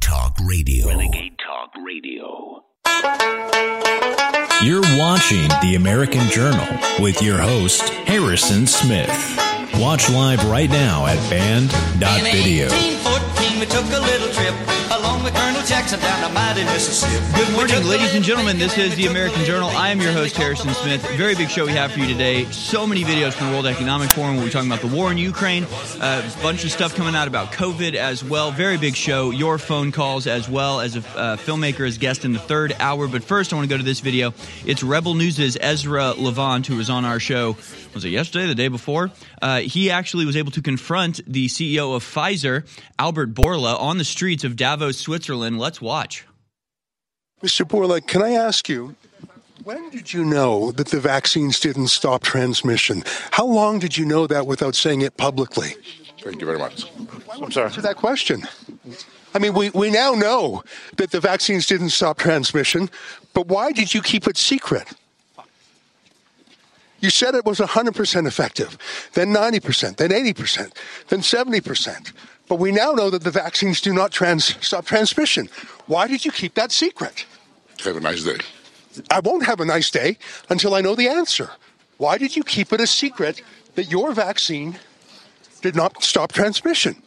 Renegade Talk Radio. Renegade Talk Radio. You're watching The American Journal with your host, Harrison Smith. Watch live right now at band.video. In 1814, we took a little trip along with Colonel Jackson down the mighty Mississippi. Good morning, ladies and gentlemen. This is the American Journal. I am your host, Harrison Smith. Very big show we have for you today. So many videos from the World Economic Forum. We'll be talking about the war in Ukraine, a bunch of stuff coming out about COVID as well. Very big show. Your phone calls as well as a uh, filmmaker as guest in the third hour. But first, I want to go to this video. It's Rebel News' Ezra Levant, who was on our show. Was it yesterday, the day before? Uh, he actually was able to confront the CEO of Pfizer, Albert Bourla, on the streets of Davos, Switzerland. Let's watch. Mr. Bourla, can I ask you, when did you know that the vaccines didn't stop transmission? How long did you know that without saying it publicly? Thank you very much. I'm sorry. Answer that question. I mean, we, we now know that the vaccines didn't stop transmission, but why did you keep it secret? You said it was 100% effective, then 90%, then 80%, then 70%. But we now know that the vaccines do not trans- stop transmission. Why did you keep that secret? Have a nice day. I won't have a nice day until I know the answer. Why did you keep it a secret that your vaccine did not stop transmission?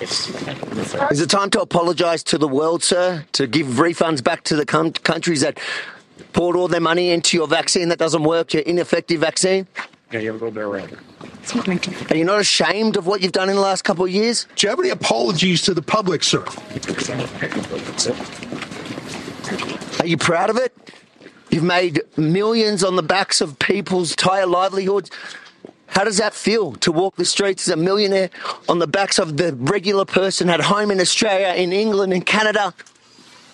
Is it time to apologise to the world, sir? To give refunds back to the com- countries that poured all their money into your vaccine that doesn't work, your ineffective vaccine? Yeah, you have a little bit around. Are you not ashamed of what you've done in the last couple of years? Do you have any apologies to the public, sir? Are you proud of it? You've made millions on the backs of people's entire livelihoods. How does that feel to walk the streets as a millionaire on the backs of the regular person at home in Australia, in England, in Canada?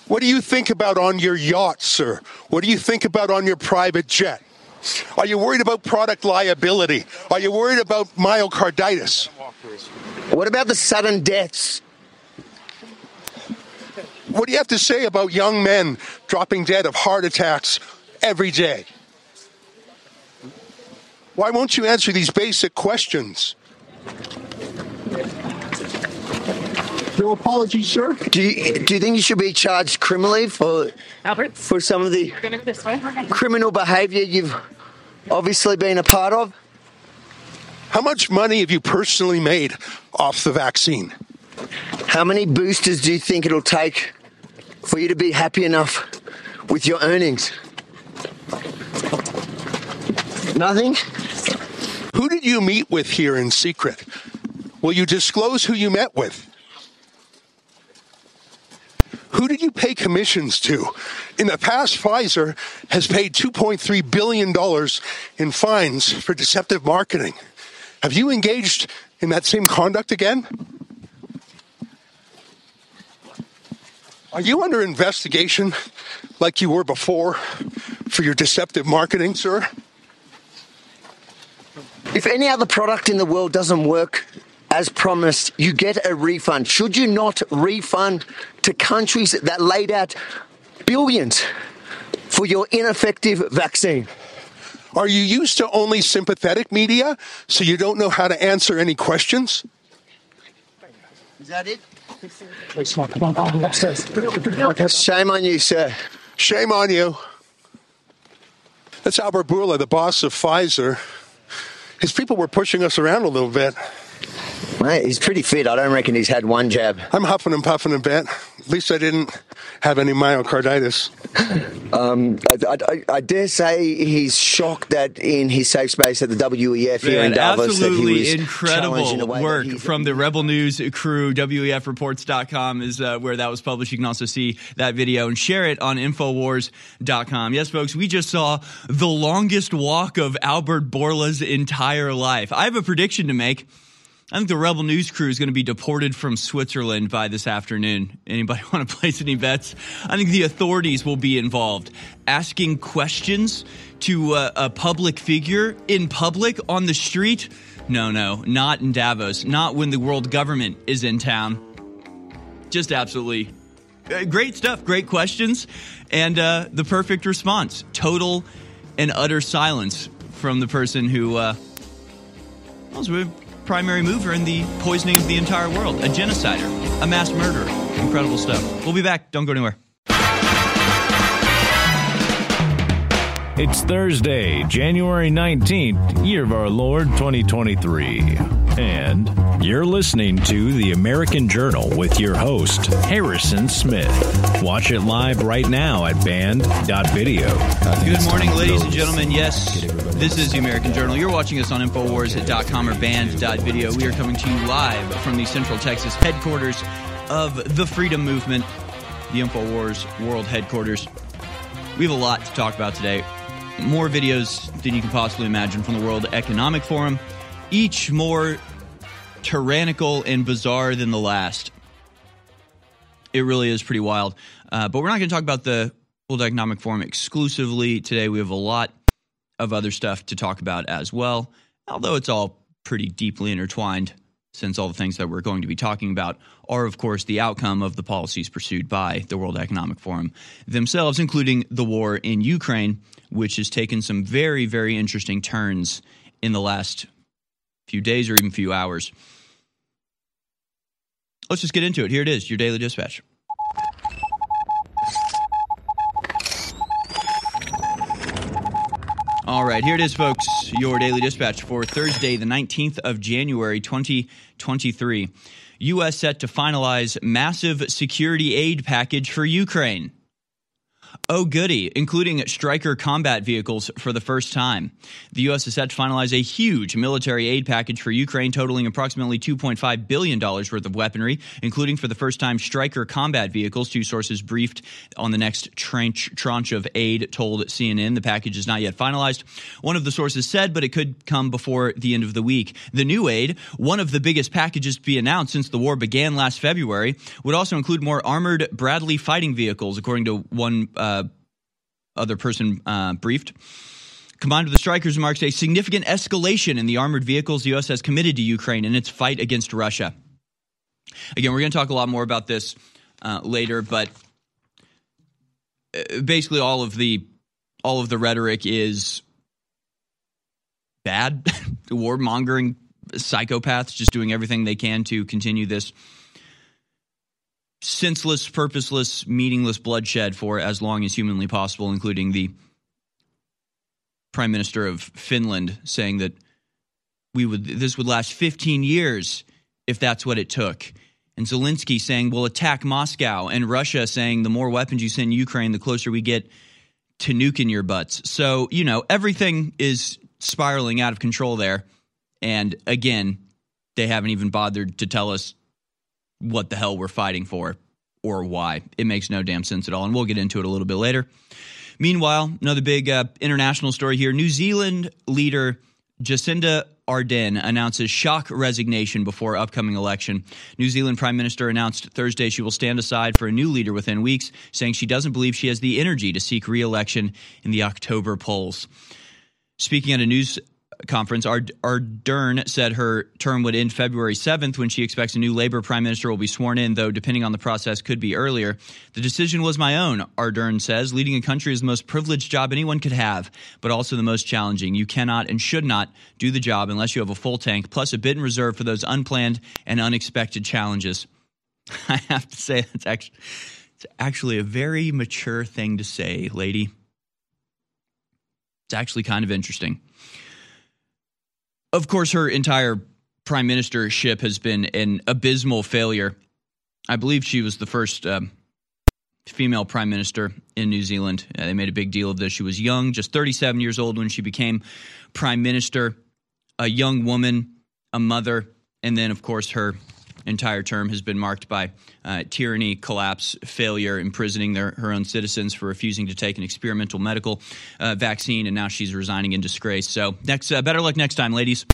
What do you think about on your yacht, sir? What do you think about on your private jet? Are you worried about product liability? Are you worried about myocarditis? What about the sudden deaths? What do you have to say about young men dropping dead of heart attacks every day? Why won't you answer these basic questions? No apologies, sir. Do you, do you think you should be charged criminally for Albert, for some of the go this way. criminal behaviour you've obviously been a part of? How much money have you personally made off the vaccine? How many boosters do you think it'll take for you to be happy enough with your earnings? Nothing? Who did you meet with here in secret? Will you disclose who you met with? Who did you pay commissions to? In the past, Pfizer has paid $2.3 billion in fines for deceptive marketing. Have you engaged in that same conduct again? Are you under investigation like you were before for your deceptive marketing, sir? If any other product in the world doesn't work as promised, you get a refund. Should you not refund to countries that laid out billions for your ineffective vaccine? Are you used to only sympathetic media, so you don't know how to answer any questions? Is that it? Shame on you, sir. Shame on you. That's Albert Bourla, the boss of Pfizer. His people were pushing us around a little bit. Mate, he's pretty fit. I don't reckon he's had one jab. I'm huffing and puffing a bit. At least I didn't have any myocarditis. Um, I, I, I dare say he's shocked that in his safe space at the WEF here in Man, Davos that he absolutely was challenged in a incredible way work he- from the Rebel News crew. WEFreports.com is uh, where that was published. You can also see that video and share it on Infowars.com. Yes, folks, we just saw the longest walk of Albert Bourla's entire life. I have a prediction to make. I think the Rebel News crew is going to be deported from Switzerland by this afternoon. Anybody want to place any bets? I think the authorities will be involved, asking questions to uh, a public figure in public on the street. No, no, not in Davos. Not when the world government is in town. Just absolutely uh, great stuff. Great questions, and uh, the perfect response: total and utter silence from the person who uh, a primary mover in the poisoning of the entire world, a genocider, a mass murderer. Incredible stuff. We'll be back. Don't go anywhere. It's Thursday, January 19th, year of our Lord 2023. And you're listening to the American Journal with your host, Harrison Smith. Watch it live right now at band.video. Good morning, ladies and gentlemen. Yes, this is the American Journal. You're watching us on Infowars.com or band.video. We are coming to you live from the Central Texas headquarters of the Freedom Movement, the Infowars World Headquarters. We have a lot to talk about today. More videos than you can possibly imagine from the World Economic Forum, each more tyrannical and bizarre than the last. It really is pretty wild. Uh, but we're not going to talk about the World Economic Forum exclusively today. We have a lot of other stuff to talk about as well, although it's all pretty deeply intertwined since all the things that we're going to be talking about are, of course, the outcome of the policies pursued by the World Economic Forum themselves, including the war in Ukraine, which has taken some very, very interesting turns in the last few days or even few hours. Let's just get into it. Here it is, your daily dispatch. All right, here it is, folks. Your daily dispatch for Thursday, the 19th of January, 2023. U.S. set to finalize massive security aid package for Ukraine. Oh, goody, including Stryker combat vehicles for the first time. The U.S. is set to finalize a huge military aid package for Ukraine, totaling approximately $2.5 billion worth of weaponry, including for the first time Stryker combat vehicles. Two sources briefed on the next tranche, tranche of aid told CNN the package is not yet finalized. One of the sources said, but it could come before the end of the week. The new aid, one of the biggest packages to be announced since the war began last February, would also include more armored Bradley fighting vehicles, according to one. Uh, other person uh, briefed. Combined with the Strykers marks a significant escalation in the armored vehicles the U.S. has committed to Ukraine in its fight against Russia. Again, we're going to talk a lot more about this uh, later, but uh, basically, all of the all of the rhetoric is bad, warmongering psychopaths just doing everything they can to continue this senseless, purposeless, meaningless bloodshed for as long as humanly possible, including the prime minister of Finland saying that we would this would last 15 years if that's what it took. And Zelensky saying we'll attack Moscow, and Russia saying the more weapons you send Ukraine, the closer we get to nuking your butts. So you know everything is spiraling out of control there. And again, they haven't even bothered to tell us what the hell we're fighting for or why. It makes no damn sense at all. And we'll get into it a little bit later. Meanwhile, another big uh, international story here New Zealand leader Jacinda Ardern announces shock resignation before upcoming election. New Zealand Prime Minister announced Thursday she will stand aside for a new leader within weeks, saying she doesn't believe she has the energy to seek re-election in the October polls. Speaking at a news conference, Ardern said her term would end February 7th when she expects a new Labor prime minister will be sworn in, though depending on the process could be earlier. The decision was my own, Ardern says. Leading a country is the most privileged job anyone could have, but also the most challenging. You cannot and should not do the job unless you have a full tank, plus a bit in reserve for those unplanned and unexpected challenges. I have to say, it's actually, it's actually a very mature thing to say, lady. It's actually kind of interesting of course, her entire prime ministership has been an abysmal failure. I believe she was the first um, female prime minister in New Zealand. Uh, they made a big deal of this. She was young, just 37 years old when she became prime minister, a young woman, a mother, and then, of course, her entire term has been marked by uh, tyranny, collapse, failure, imprisoning their, her own citizens for refusing to take an experimental medical uh, vaccine, and now she's resigning in disgrace. So, next, uh, better luck next time, ladies.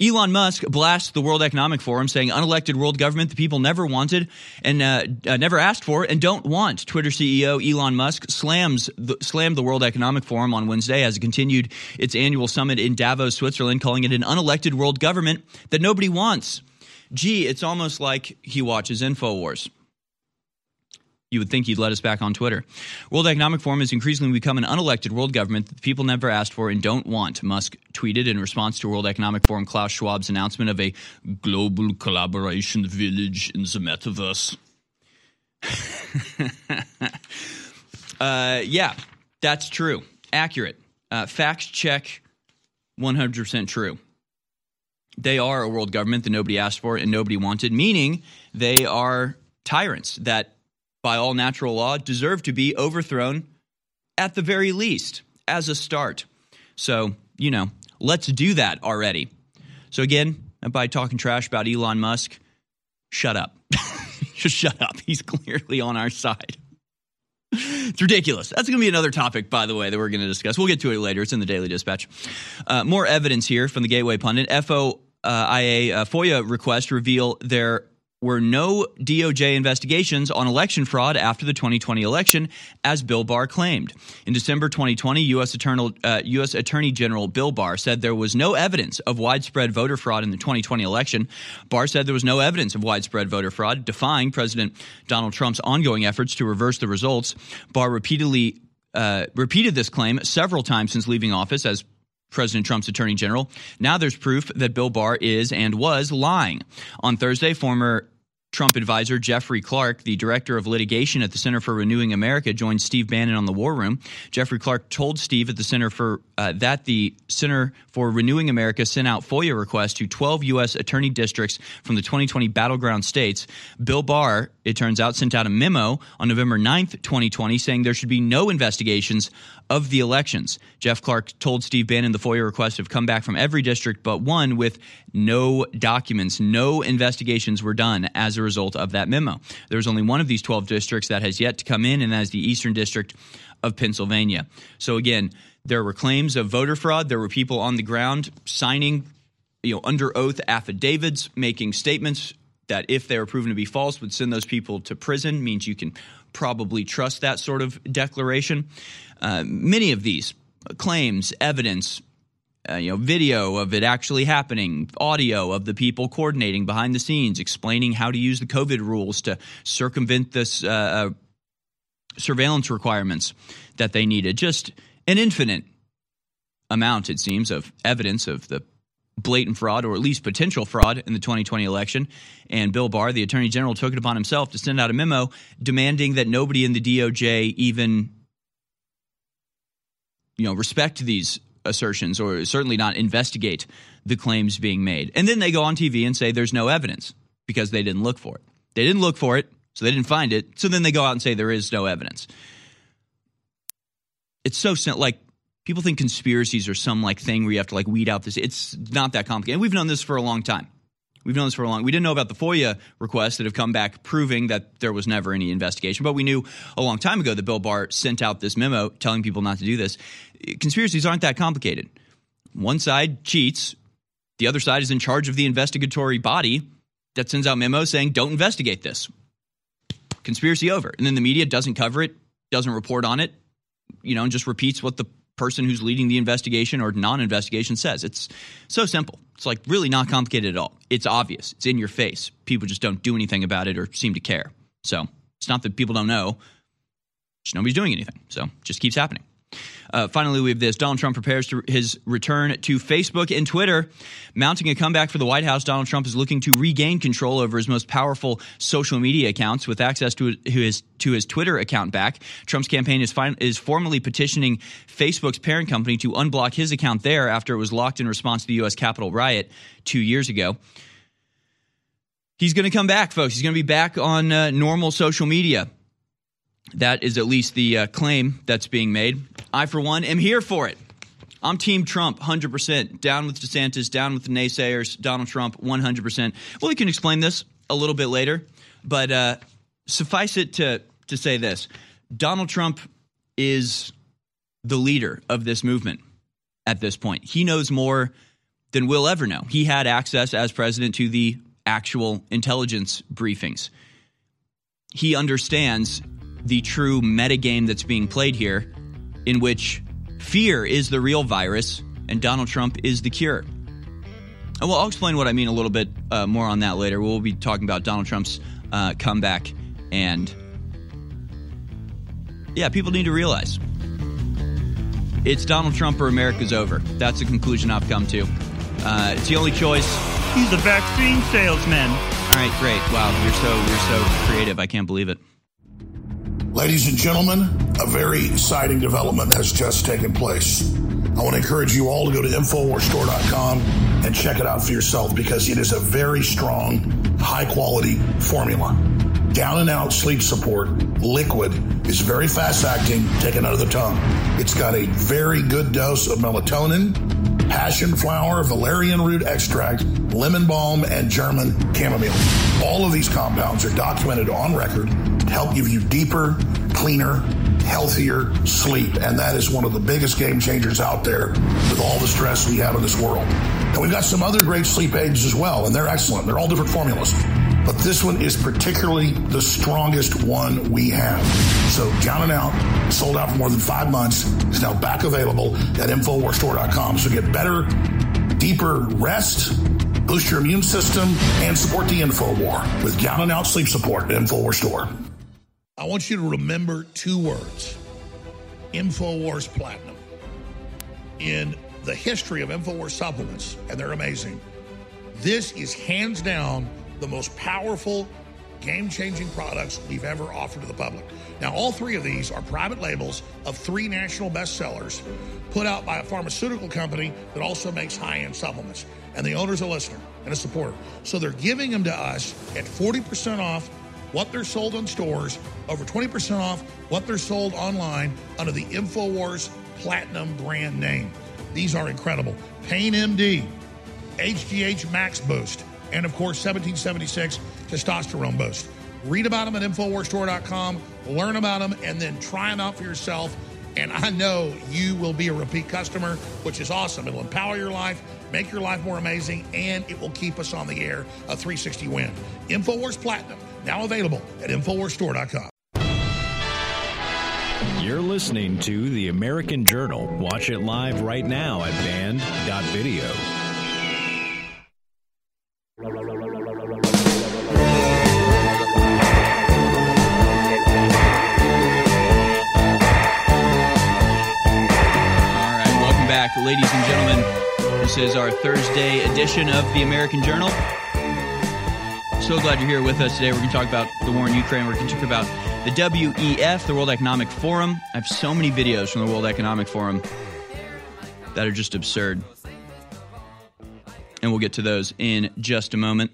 Elon Musk blasts the World Economic Forum, saying unelected world government the people never wanted and uh, uh, never asked for and don't want. Twitter CEO Elon Musk slams the, slammed the World Economic Forum on Wednesday as it continued its annual summit in Davos, Switzerland, calling it an unelected world government that nobody wants gee, it's almost like he watches InfoWars. You would think he'd let us back on Twitter. World Economic Forum has increasingly become an unelected world government that people never asked for and don't want, Musk tweeted in response to World Economic Forum Klaus Schwab's announcement of a global collaboration village in the metaverse. uh, yeah, that's true. Accurate. Uh, fact check 100% true. They are a world government that nobody asked for and nobody wanted, meaning they are tyrants that, by all natural law, deserve to be overthrown at the very least as a start. So, you know, let's do that already. So, again, by talking trash about Elon Musk, shut up. Just shut up. He's clearly on our side. It's ridiculous. That's going to be another topic, by the way, that we're going to discuss. We'll get to it later. It's in the Daily Dispatch. Uh, more evidence here from the Gateway Pundit. FOIA uh, FOIA request reveal there were no DOJ investigations on election fraud after the 2020 election, as Bill Barr claimed. In December 2020, U.S. Attorney, uh, U.S. Attorney General Bill Barr said there was no evidence of widespread voter fraud in the 2020 election. Barr said there was no evidence of widespread voter fraud, defying President Donald Trump's ongoing efforts to reverse the results. Barr repeatedly uh, repeated this claim several times since leaving office as President Trump's attorney general. Now there's proof that Bill Barr is and was lying. On Thursday, former Trump advisor Jeffrey Clark, the director of litigation at the Center for Renewing America, joined Steve Bannon on the War Room. Jeffrey Clark told Steve at the Center for uh, that the Center for Renewing America sent out FOIA requests to 12 U.S. attorney districts from the 2020 battleground states. Bill Barr, it turns out, sent out a memo on November 9th, 2020, saying there should be no investigations of the elections. Jeff Clark told Steve Bannon the FOIA requests have come back from every district but one with no documents. No investigations were done as a result of that memo. There's only one of these 12 districts that has yet to come in, and that is the Eastern District of Pennsylvania. So again, there were claims of voter fraud. There were people on the ground signing, you know, under oath affidavits, making statements that if they were proven to be false would send those people to prison means you can probably trust that sort of declaration. Uh, many of these claims evidence uh, you know video of it actually happening audio of the people coordinating behind the scenes explaining how to use the covid rules to circumvent this uh, uh surveillance requirements that they needed. Just an infinite amount it seems of evidence of the blatant fraud or at least potential fraud in the 2020 election. And Bill Barr, the attorney general, took it upon himself to send out a memo demanding that nobody in the DOJ even you know respect these assertions or certainly not investigate the claims being made. And then they go on TV and say there's no evidence because they didn't look for it. They didn't look for it, so they didn't find it. So then they go out and say there is no evidence. It's so. Like people think conspiracies are some like thing where you have to like weed out this. It's not that complicated. And we've known this for a long time. We've known this for a long. We didn't know about the FOIA requests that have come back proving that there was never any investigation, but we knew a long time ago that Bill Barr sent out this memo telling people not to do this. Conspiracies aren't that complicated. One side cheats, the other side is in charge of the investigatory body that sends out memos saying don't investigate this. Conspiracy over. And then the media doesn't cover it, doesn't report on it, you know, and just repeats what the person who's leading the investigation or non investigation says. It's so simple. It's like really not complicated at all. It's obvious, it's in your face. People just don't do anything about it or seem to care. So it's not that people don't know, just nobody's doing anything. So it just keeps happening. Uh, finally, we have this. Donald Trump prepares to his return to Facebook and Twitter. Mounting a comeback for the White House, Donald Trump is looking to regain control over his most powerful social media accounts with access to his to his Twitter account back. Trump's campaign is, fin- is formally petitioning Facebook's parent company to unblock his account there after it was locked in response to the U.S. Capitol riot two years ago. He's going to come back, folks. He's going to be back on uh, normal social media. That is at least the uh, claim that's being made. I, for one, am here for it. I'm Team Trump, 100%. Down with DeSantis, down with the naysayers, Donald Trump, 100%. Well, we can explain this a little bit later, but uh, suffice it to, to say this Donald Trump is the leader of this movement at this point. He knows more than we'll ever know. He had access as president to the actual intelligence briefings. He understands the true metagame that's being played here, in which fear is the real virus and Donald Trump is the cure. Well, I'll explain what I mean a little bit uh, more on that later. We'll be talking about Donald Trump's uh, comeback, and yeah, people need to realize it's Donald Trump or America's over. That's the conclusion I've come to. Uh, it's the only choice. He's a vaccine salesman. All right, great. Wow, you're so you're so creative. I can't believe it. Ladies and gentlemen, a very exciting development has just taken place. I want to encourage you all to go to InfoWarsStore.com and check it out for yourself because it is a very strong, high quality formula. Down and out sleep support, liquid, is very fast acting, taken out of the tongue. It's got a very good dose of melatonin, passion flower, valerian root extract, lemon balm, and German chamomile. All of these compounds are documented on record to help give you deeper, cleaner, healthier sleep. And that is one of the biggest game changers out there with all the stress we have in this world. And we've got some other great sleep aids as well, and they're excellent. They're all different formulas. But this one is particularly the strongest one we have. So down and out, sold out for more than five months, is now back available at InfoWarsStore.com. So get better, deeper rest, boost your immune system, and support the InfoWar with down and out sleep support at InfoWars Store. I want you to remember two words InfoWars Platinum. In the history of InfoWars supplements, and they're amazing, this is hands down the most powerful, game changing products we've ever offered to the public. Now, all three of these are private labels of three national bestsellers put out by a pharmaceutical company that also makes high end supplements. And the owner's a listener and a supporter. So they're giving them to us at 40% off what they're sold in stores, over 20% off what they're sold online under the InfoWars Platinum brand name. These are incredible. Pain MD, HGH Max Boost, and of course 1776 testosterone boost. Read about them at InfoWarsStore.com, learn about them, and then try them out for yourself. And I know you will be a repeat customer, which is awesome. It'll empower your life, make your life more amazing, and it will keep us on the air a 360 win. InfoWars Platinum, now available at InfoWarsStore.com. You're listening to The American Journal. Watch it live right now at band.video. All right, welcome back, ladies and gentlemen. This is our Thursday edition of the American Journal. So glad you're here with us today. We're going to talk about the war in Ukraine. We're going to talk about the WEF, the World Economic Forum. I have so many videos from the World Economic Forum that are just absurd. And we'll get to those in just a moment.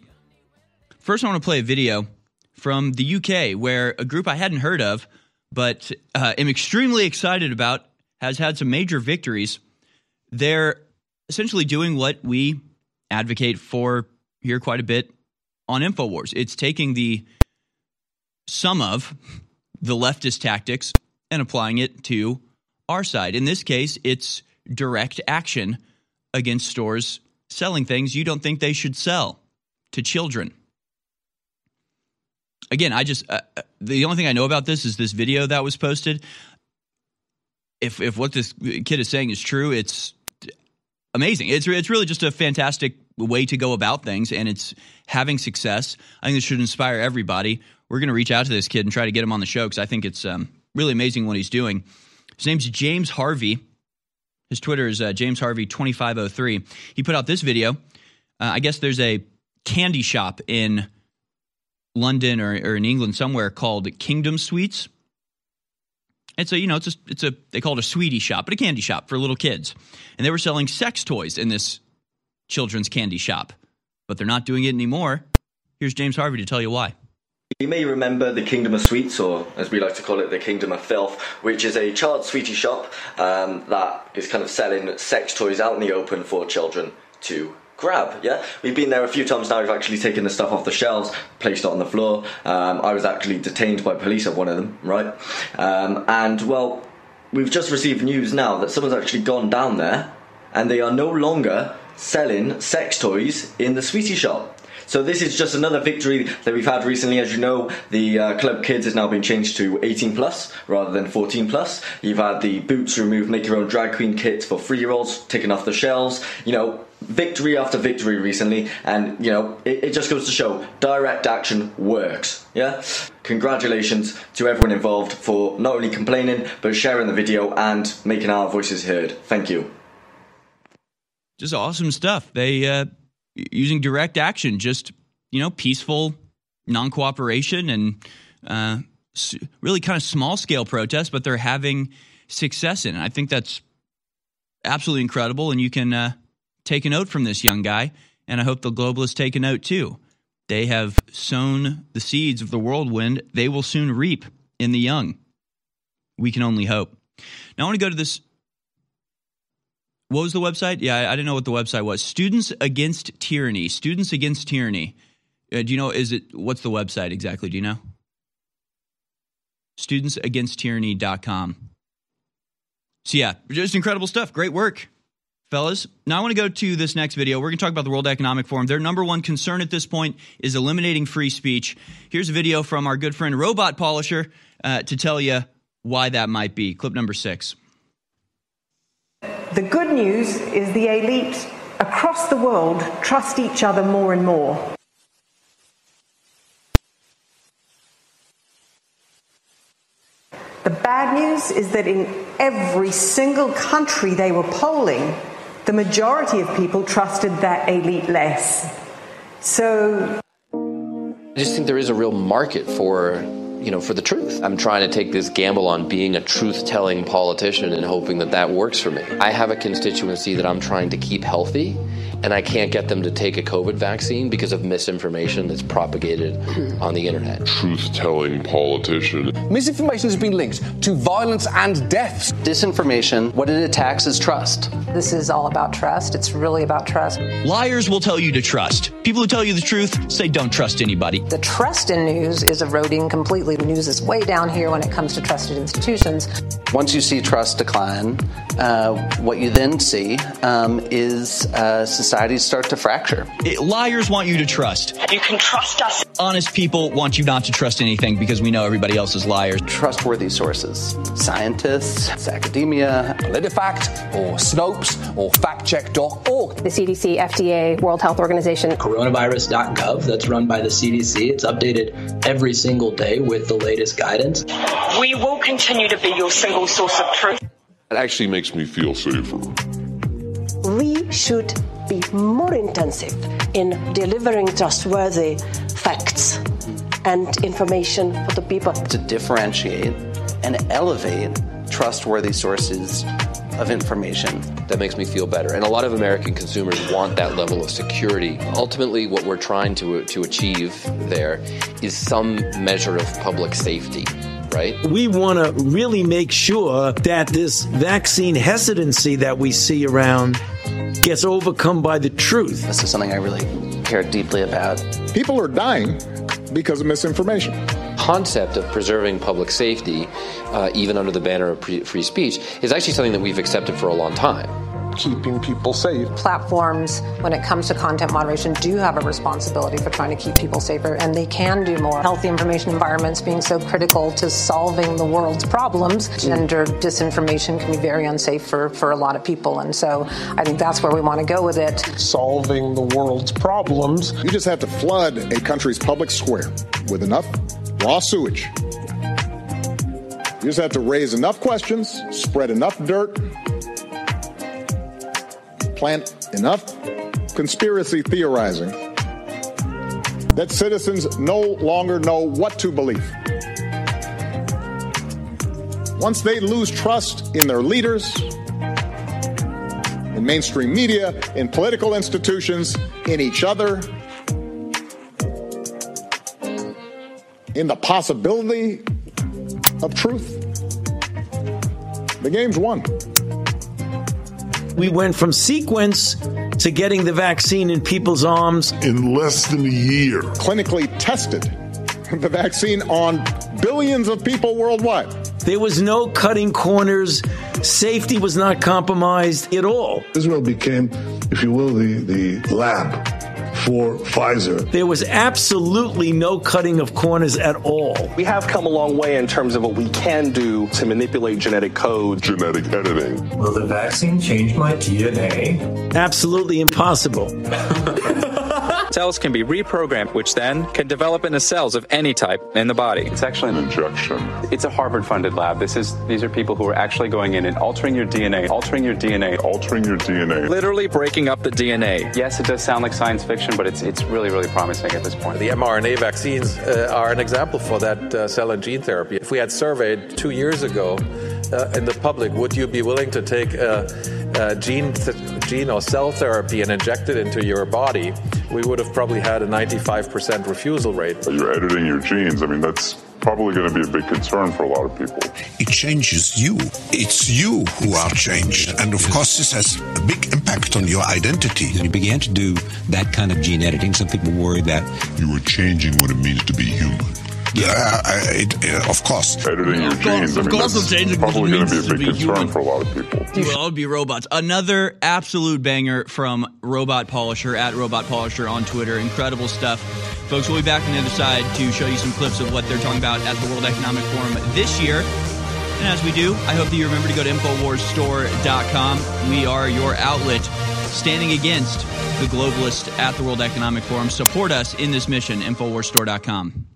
First, I want to play a video from the UK where a group I hadn't heard of, but uh, am extremely excited about, has had some major victories. They're essentially doing what we advocate for here quite a bit on InfoWars. It's taking the some of the leftist tactics and applying it to our side. In this case, it's direct action against stores selling things you don't think they should sell to children. Again, I just uh, uh, the only thing I know about this is this video that was posted. If if what this kid is saying is true, it's amazing. It's it's really just a fantastic way to go about things, and it's having success. I think this should inspire everybody. We're going to reach out to this kid and try to get him on the show because I think it's um, really amazing what he's doing. His name's James Harvey. His Twitter is uh, James Harvey twenty five oh three. He put out this video. Uh, I guess there's a candy shop in London or, or in England somewhere called Kingdom Sweets. It's a you know it's a it's a they call it a sweetie shop, but a candy shop for little kids, and they were selling sex toys in this children's candy shop, but they're not doing it anymore. Here's James Harvey to tell you why. You may remember the Kingdom of Sweets, or as we like to call it, the Kingdom of Filth, which is a child sweetie shop um, that is kind of selling sex toys out in the open for children to grab. Yeah, we've been there a few times now. We've actually taken the stuff off the shelves, placed it on the floor. Um, I was actually detained by police at one of them, right? Um, and well, we've just received news now that someone's actually gone down there, and they are no longer selling sex toys in the sweetie shop. So this is just another victory that we've had recently. As you know, the uh, Club Kids has now been changed to 18 plus rather than 14 plus. You've had the boots removed, make your own drag queen kits for three year olds taken off the shelves. You know, victory after victory recently, and you know, it, it just goes to show direct action works. Yeah. Congratulations to everyone involved for not only complaining but sharing the video and making our voices heard. Thank you. Just awesome stuff. They uh, using direct action, just you know, peaceful non cooperation and uh, really kind of small scale protests, but they're having success in it. I think that's absolutely incredible, and you can uh, take a note from this young guy, and I hope the globalists take a note too. They have sown the seeds of the whirlwind; they will soon reap in the young. We can only hope. Now, I want to go to this. What was the website? Yeah, I, I didn't know what the website was. Students Against Tyranny. Students Against Tyranny. Uh, do you know? Is it what's the website exactly? Do you know? Studentsagainsttyranny.com. So yeah, just incredible stuff. Great work, fellas. Now I want to go to this next video. We're going to talk about the World Economic Forum. Their number one concern at this point is eliminating free speech. Here's a video from our good friend Robot Polisher uh, to tell you why that might be. Clip number six. The good news is the elite across the world trust each other more and more. The bad news is that in every single country they were polling, the majority of people trusted that elite less. So. I just think there is a real market for you know, for the truth. I'm trying to take this gamble on being a truth telling politician and hoping that that works for me. I have a constituency that I'm trying to keep healthy, and I can't get them to take a COVID vaccine because of misinformation that's propagated on the internet. Truth telling politician. Misinformation has been linked to violence and deaths. Disinformation, what it attacks is trust. This is all about trust. It's really about trust. Liars will tell you to trust. People who tell you the truth say don't trust anybody. The trust in news is eroding completely. The news is way down here when it comes to trusted institutions. Once you see trust decline, uh, what you then see um, is uh, societies start to fracture. It, liars want you to trust. You can trust us. Honest people want you not to trust anything because we know everybody else is liars. Trustworthy sources, scientists, academia, PolitiFact, or Snopes, or FactCheck.org. The CDC, FDA, World Health Organization. Coronavirus.gov, that's run by the CDC. It's updated every single day with the latest guidance. We will continue to be your single source of truth. It actually makes me feel safer. We should be more intensive in delivering trustworthy facts and information for the people. To differentiate and elevate trustworthy sources of information. That makes me feel better. And a lot of American consumers want that level of security. Ultimately, what we're trying to, to achieve there is some measure of public safety. Right? We want to really make sure that this vaccine hesitancy that we see around gets overcome by the truth. This is something I really care deeply about. People are dying because of misinformation. Concept of preserving public safety, uh, even under the banner of free speech, is actually something that we've accepted for a long time keeping people safe. Platforms, when it comes to content moderation, do have a responsibility for trying to keep people safer, and they can do more. Healthy information environments being so critical to solving the world's problems. Gender disinformation can be very unsafe for, for a lot of people, and so I think that's where we want to go with it. Solving the world's problems. You just have to flood a country's public square with enough raw sewage. You just have to raise enough questions, spread enough dirt, plant enough conspiracy theorizing that citizens no longer know what to believe. Once they lose trust in their leaders, in mainstream media, in political institutions, in each other, in the possibility of truth, the game's won. We went from sequence to getting the vaccine in people's arms in less than a year. Clinically tested the vaccine on billions of people worldwide. There was no cutting corners. Safety was not compromised at all. Israel became, if you will, the, the lab for Pfizer. There was absolutely no cutting of corners at all. We have come a long way in terms of what we can do to manipulate genetic code, genetic editing. Will the vaccine change my DNA? Absolutely impossible. cells can be reprogrammed, which then can develop into cells of any type in the body. It's actually an injection. It's a Harvard-funded lab. This is these are people who are actually going in and altering your DNA, altering your DNA, altering your DNA, literally breaking up the DNA. Yes, it does sound like science fiction, but it's it's really really promising at this point. The mRNA vaccines uh, are an example for that uh, cell and gene therapy. If we had surveyed two years ago uh, in the public, would you be willing to take a, a gene, th- gene or cell therapy and inject it into your body? We would have probably had a 95% refusal rate. You're editing your genes. I mean, that's probably going to be a big concern for a lot of people. It changes you. It's you who are changed. And of course, this has a big impact on your identity. When you began to do that kind of gene editing, some people worry that you were changing what it means to be human. Yeah, uh, it, uh, of course. Editing your genes. I mean, that's probably going to be a big concern human. for a lot of people. Well, it would be robots. Another absolute banger from Robot Polisher at Robot Polisher on Twitter. Incredible stuff. Folks, we'll be back on the other side to show you some clips of what they're talking about at the World Economic Forum this year. And as we do, I hope that you remember to go to InfoWarsStore.com. We are your outlet standing against the globalists at the World Economic Forum. Support us in this mission, InfoWarsStore.com.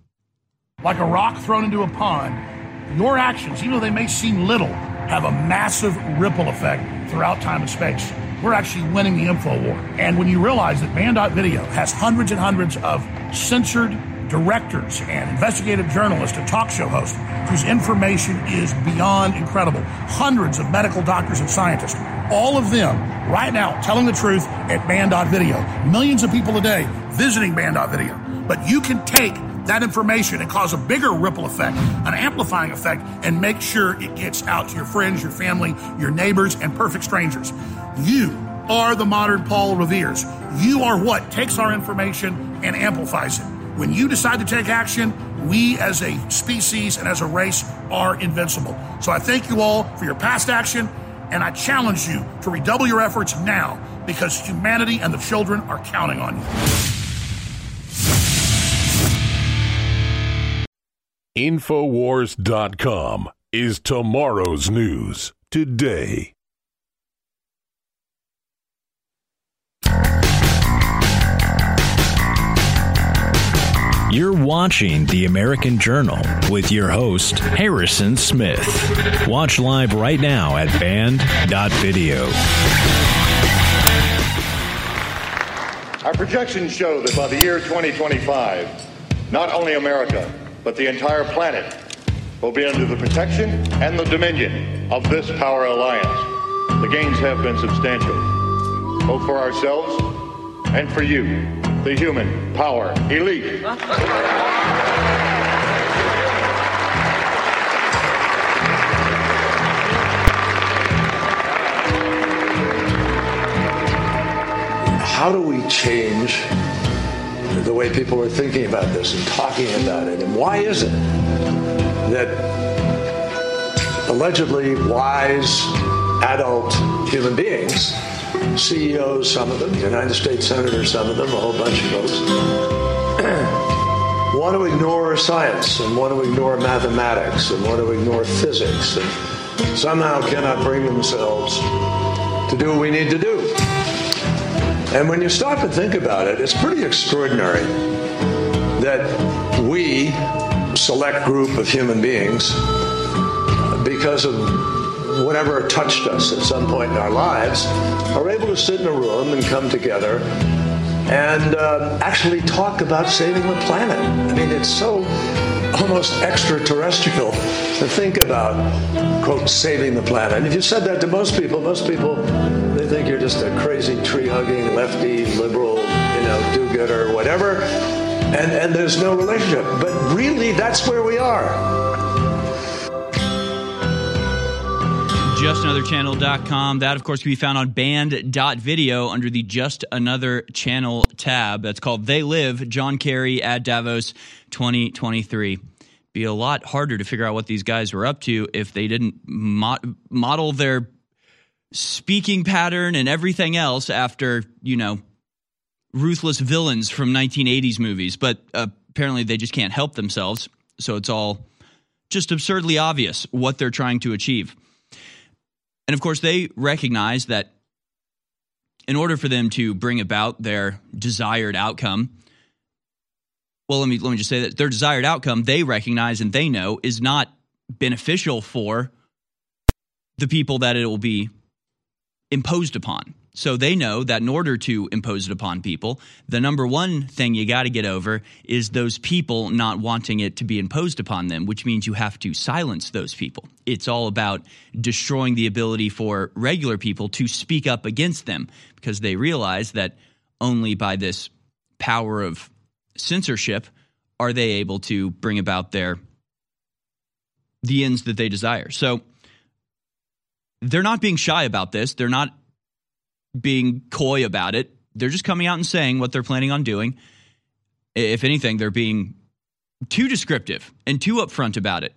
Like a rock thrown into a pond, your actions, even though they may seem little, have a massive ripple effect throughout time and space. We're actually winning the info war. And when you realize that Band.video has hundreds and hundreds of censored directors and investigative journalists and talk show hosts whose information is beyond incredible, hundreds of medical doctors and scientists, all of them right now telling the truth at Band.video. Millions of people a day visiting Band.video. But you can take that information and cause a bigger ripple effect, an amplifying effect, and make sure it gets out to your friends, your family, your neighbors, and perfect strangers. You are the modern Paul Revere's. You are what takes our information and amplifies it. When you decide to take action, we as a species and as a race are invincible. So I thank you all for your past action, and I challenge you to redouble your efforts now because humanity and the children are counting on you. Infowars.com is tomorrow's news today. You're watching The American Journal with your host, Harrison Smith. Watch live right now at band.video. Our projections show that by the year 2025, not only America, but the entire planet will be under the protection and the dominion of this power alliance. The gains have been substantial, both for ourselves and for you, the human power elite. How do we change the way people are thinking about this and talking about it? And why is it that allegedly wise adult human beings, CEOs, some of them, United States senators, some of them, a whole bunch of folks, want to ignore science and want to ignore mathematics and want to ignore physics and somehow cannot bring themselves to do what we need to do? And when you stop and think about it, it's pretty extraordinary that we, select group of human beings, because of whatever touched us at some point in our lives, are able to sit in a room and come together and uh, actually talk about saving the planet. I mean, it's so almost extraterrestrial to think about, quote, saving the planet. And if you said that to most people, most people, just a crazy tree-hugging, lefty, liberal, you know, do-gooder, whatever. And, and there's no relationship. But really, that's where we are. JustAnotherChannel.com. That, of course, can be found on band.video under the Just Another Channel tab. That's called They Live, John Kerry at Davos 2023. Be a lot harder to figure out what these guys were up to if they didn't mo- model their speaking pattern and everything else after, you know, ruthless villains from 1980s movies. But apparently they just can't help themselves. So it's all just absurdly obvious what they're trying to achieve. And of course, they recognize that in order for them to bring about their desired outcome, well, let me let me just say that their desired outcome they recognize and they know is not beneficial for the people that it will be imposed upon. So they know that in order to impose it upon people, the number one thing you got to get over is those people not wanting it to be imposed upon them, which means you have to silence those people. It's all about destroying the ability for regular people to speak up against them because they realize that only by this power of censorship are they able to bring about their the ends that they desire. So they're not being shy about this. They're not being coy about it. They're just coming out and saying what they're planning on doing. If anything, they're being too descriptive and too upfront about it.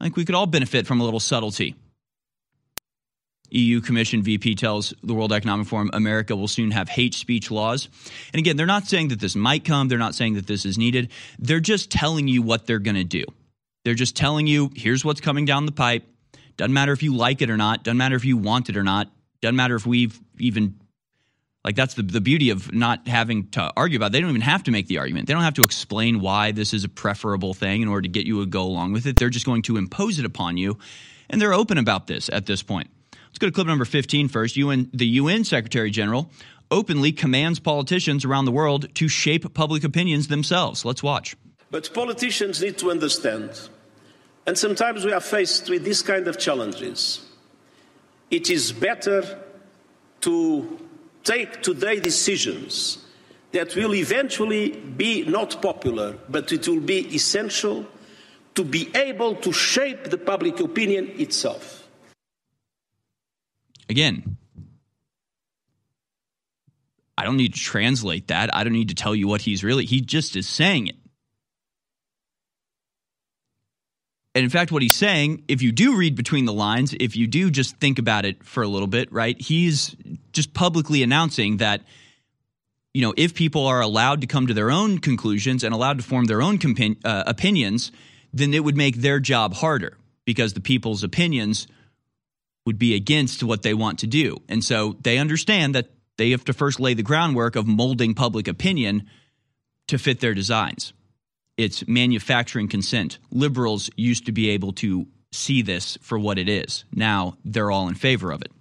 I think we could all benefit from a little subtlety. EU Commission VP tells the World Economic Forum America will soon have hate speech laws. And again, they're not saying that this might come, they're not saying that this is needed. They're just telling you what they're going to do. They're just telling you here's what's coming down the pipe. Doesn't matter if you like it or not, doesn't matter if you want it or not, doesn't matter if we've even like that's the, the beauty of not having to argue about it. They don't even have to make the argument. They don't have to explain why this is a preferable thing in order to get you to go along with it. They're just going to impose it upon you. And they're open about this at this point. Let's go to clip number 15 first. UN, the UN Secretary General openly commands politicians around the world to shape public opinions themselves. Let's watch. But politicians need to understand, and sometimes we are faced with these kind of challenges. It is better to take today decisions that will eventually be not popular, but it will be essential to be able to shape the public opinion itself. Again, I don't need to translate that. I don't need to tell you what he's really, he just is saying it. And in fact, what he's saying, if you do read between the lines, if you do just think about it for a little bit, right, he's just publicly announcing that, you know, if people are allowed to come to their own conclusions and allowed to form their own compi- uh, opinions, then it would make their job harder because the people's opinions would be against what they want to do. And so they understand that they have to first lay the groundwork of molding public opinion to fit their designs. It's manufacturing consent. Liberals used to be able to see this for what it is. Now they're all in favor of it.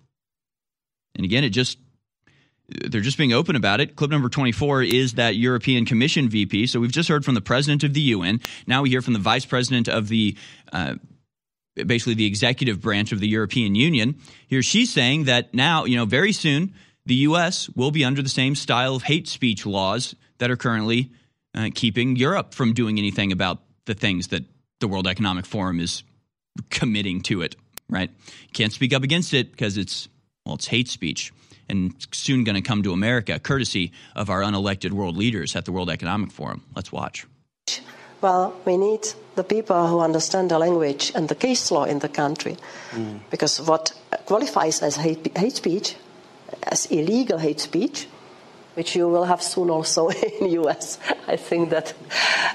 And again, it just they're just being open about it. Clip number 24 is that European Commission VP. So we've just heard from the president of the UN. Now we hear from the vice president of the uh, basically the executive branch of the European Union. Here she's saying that now, you know, very soon the U.S. will be under the same style of hate speech laws that are currently uh, keeping Europe from doing anything about the things that the World Economic Forum is committing to it. Right? Can't speak up against it because it's well, it's hate speech, and it's soon going to come to America, courtesy of our unelected world leaders at the World Economic Forum. Let's watch. Well, we need the people who understand the language and the case law in the country. Mm. Because what qualifies as hate, hate speech, as illegal hate speech, which you will have soon also in US. I think that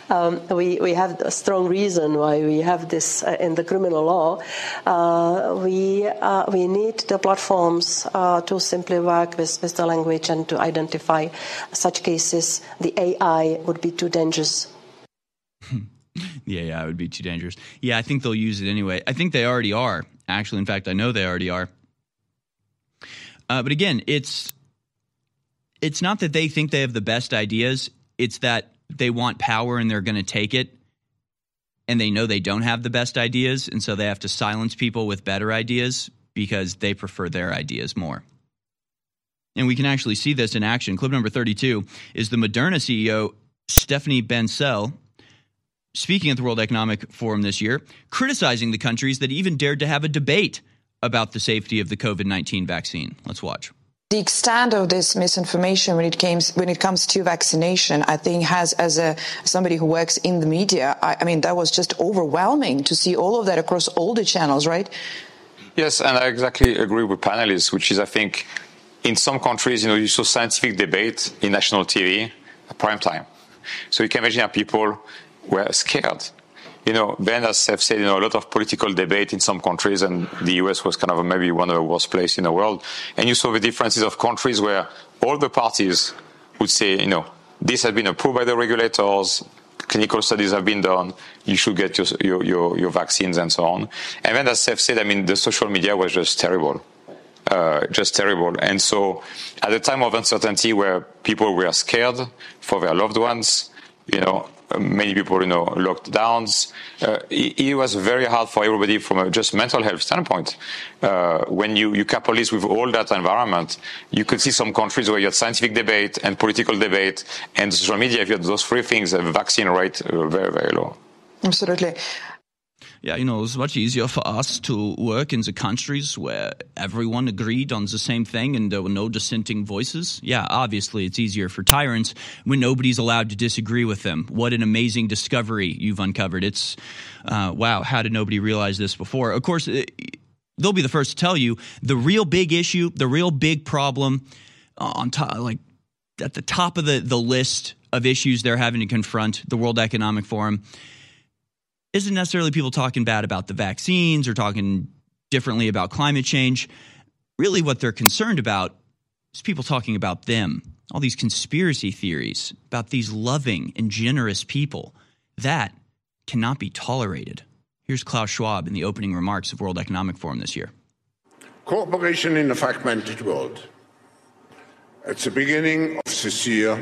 um, we, we have a strong reason why we have this uh, in the criminal law. Uh, we, uh, we need the platforms uh, to simply work with, with the language and to identify such cases. The AI would be too dangerous the AI would be too dangerous. Yeah, I think they'll use it anyway. I think they already are. Actually, in fact, I know they already are. Uh, but again, it's it's not that they think they have the best ideas. It's that they want power and they're going to take it, and they know they don't have the best ideas, and so they have to silence people with better ideas because they prefer their ideas more. And we can actually see this in action. Clip number 32 is the Moderna CEO Stéphane Bancel speaking at the World Economic Forum this year, criticizing the countries that even dared to have a debate about the safety of the COVID 19 vaccine. Let's watch. The extent of this misinformation when it comes when it comes to vaccination, I think has as a somebody who works in the media, I, I mean that was just overwhelming to see all of that across all the channels, right? Yes, and I exactly agree with panelists, which is I think in some countries, you know, you saw scientific debate in national TV at prime time. So you can imagine how people were scared you know, Ben has said, you know, a lot of political debate in some countries, and the US was kind of maybe one of the worst places in the world. And you saw the differences of countries where all the parties would say, you know, this has been approved by the regulators, clinical studies have been done, you should get your, your, your, your vaccines and so on. And then, as Seth said, I mean, the social media was just terrible. Uh, just terrible. And so, at a time of uncertainty where people were scared for their loved ones, you know, many people, you know, lockdowns. Uh, it, it, was very hard for everybody from a just mental health standpoint. Uh, when you, you couple this with all that environment, you could see some countries where you had scientific debate and political debate and social media. If you had those three things, the vaccine rate uh, very, very low. Absolutely yeah, you know, it was much easier for us to work in the countries where everyone agreed on the same thing and there were no dissenting voices. Yeah, obviously it's easier for tyrants when nobody's allowed to disagree with them. What an amazing discovery you've uncovered. It's, uh, wow, how did nobody realize this before? Of course, they'll be the first to tell you the real big issue, the real big problem uh, on top, like at the top of the, the list of issues they're having to confront, the World Economic Forum isn't necessarily people talking bad about the vaccines or talking differently about climate change. Really, what they're concerned about is people talking about them, all these conspiracy theories about these loving and generous people. That cannot be tolerated. Here's Klaus Schwab in the opening remarks of World Economic Forum this year. Cooperation in a fragmented world. At the beginning of this year,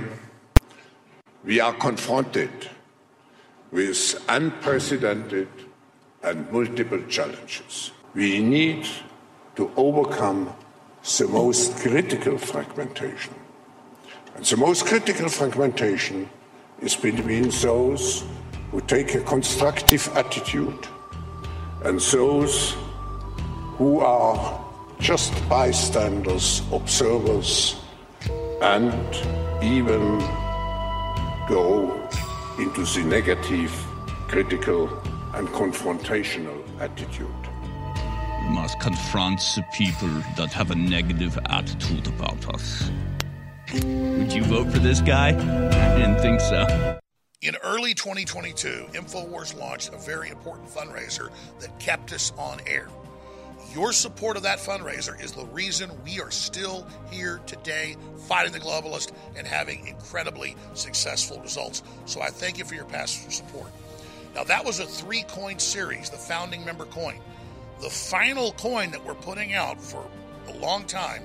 we are confronted with unprecedented and multiple challenges. We need to overcome the most critical fragmentation. And the most critical fragmentation is between those who take a constructive attitude and those who are just bystanders, observers, and even go into the negative, critical, and confrontational attitude. We must confront the people that have a negative attitude about us. Would you vote for this guy? I didn't think so. In early 2022, InfoWars launched a very important fundraiser that kept us on air. Your support of that fundraiser is the reason we are still here today fighting the globalist and having incredibly successful results. So I thank you for your past support. Now, that was a three coin series, the founding member coin. The final coin that we're putting out for a long time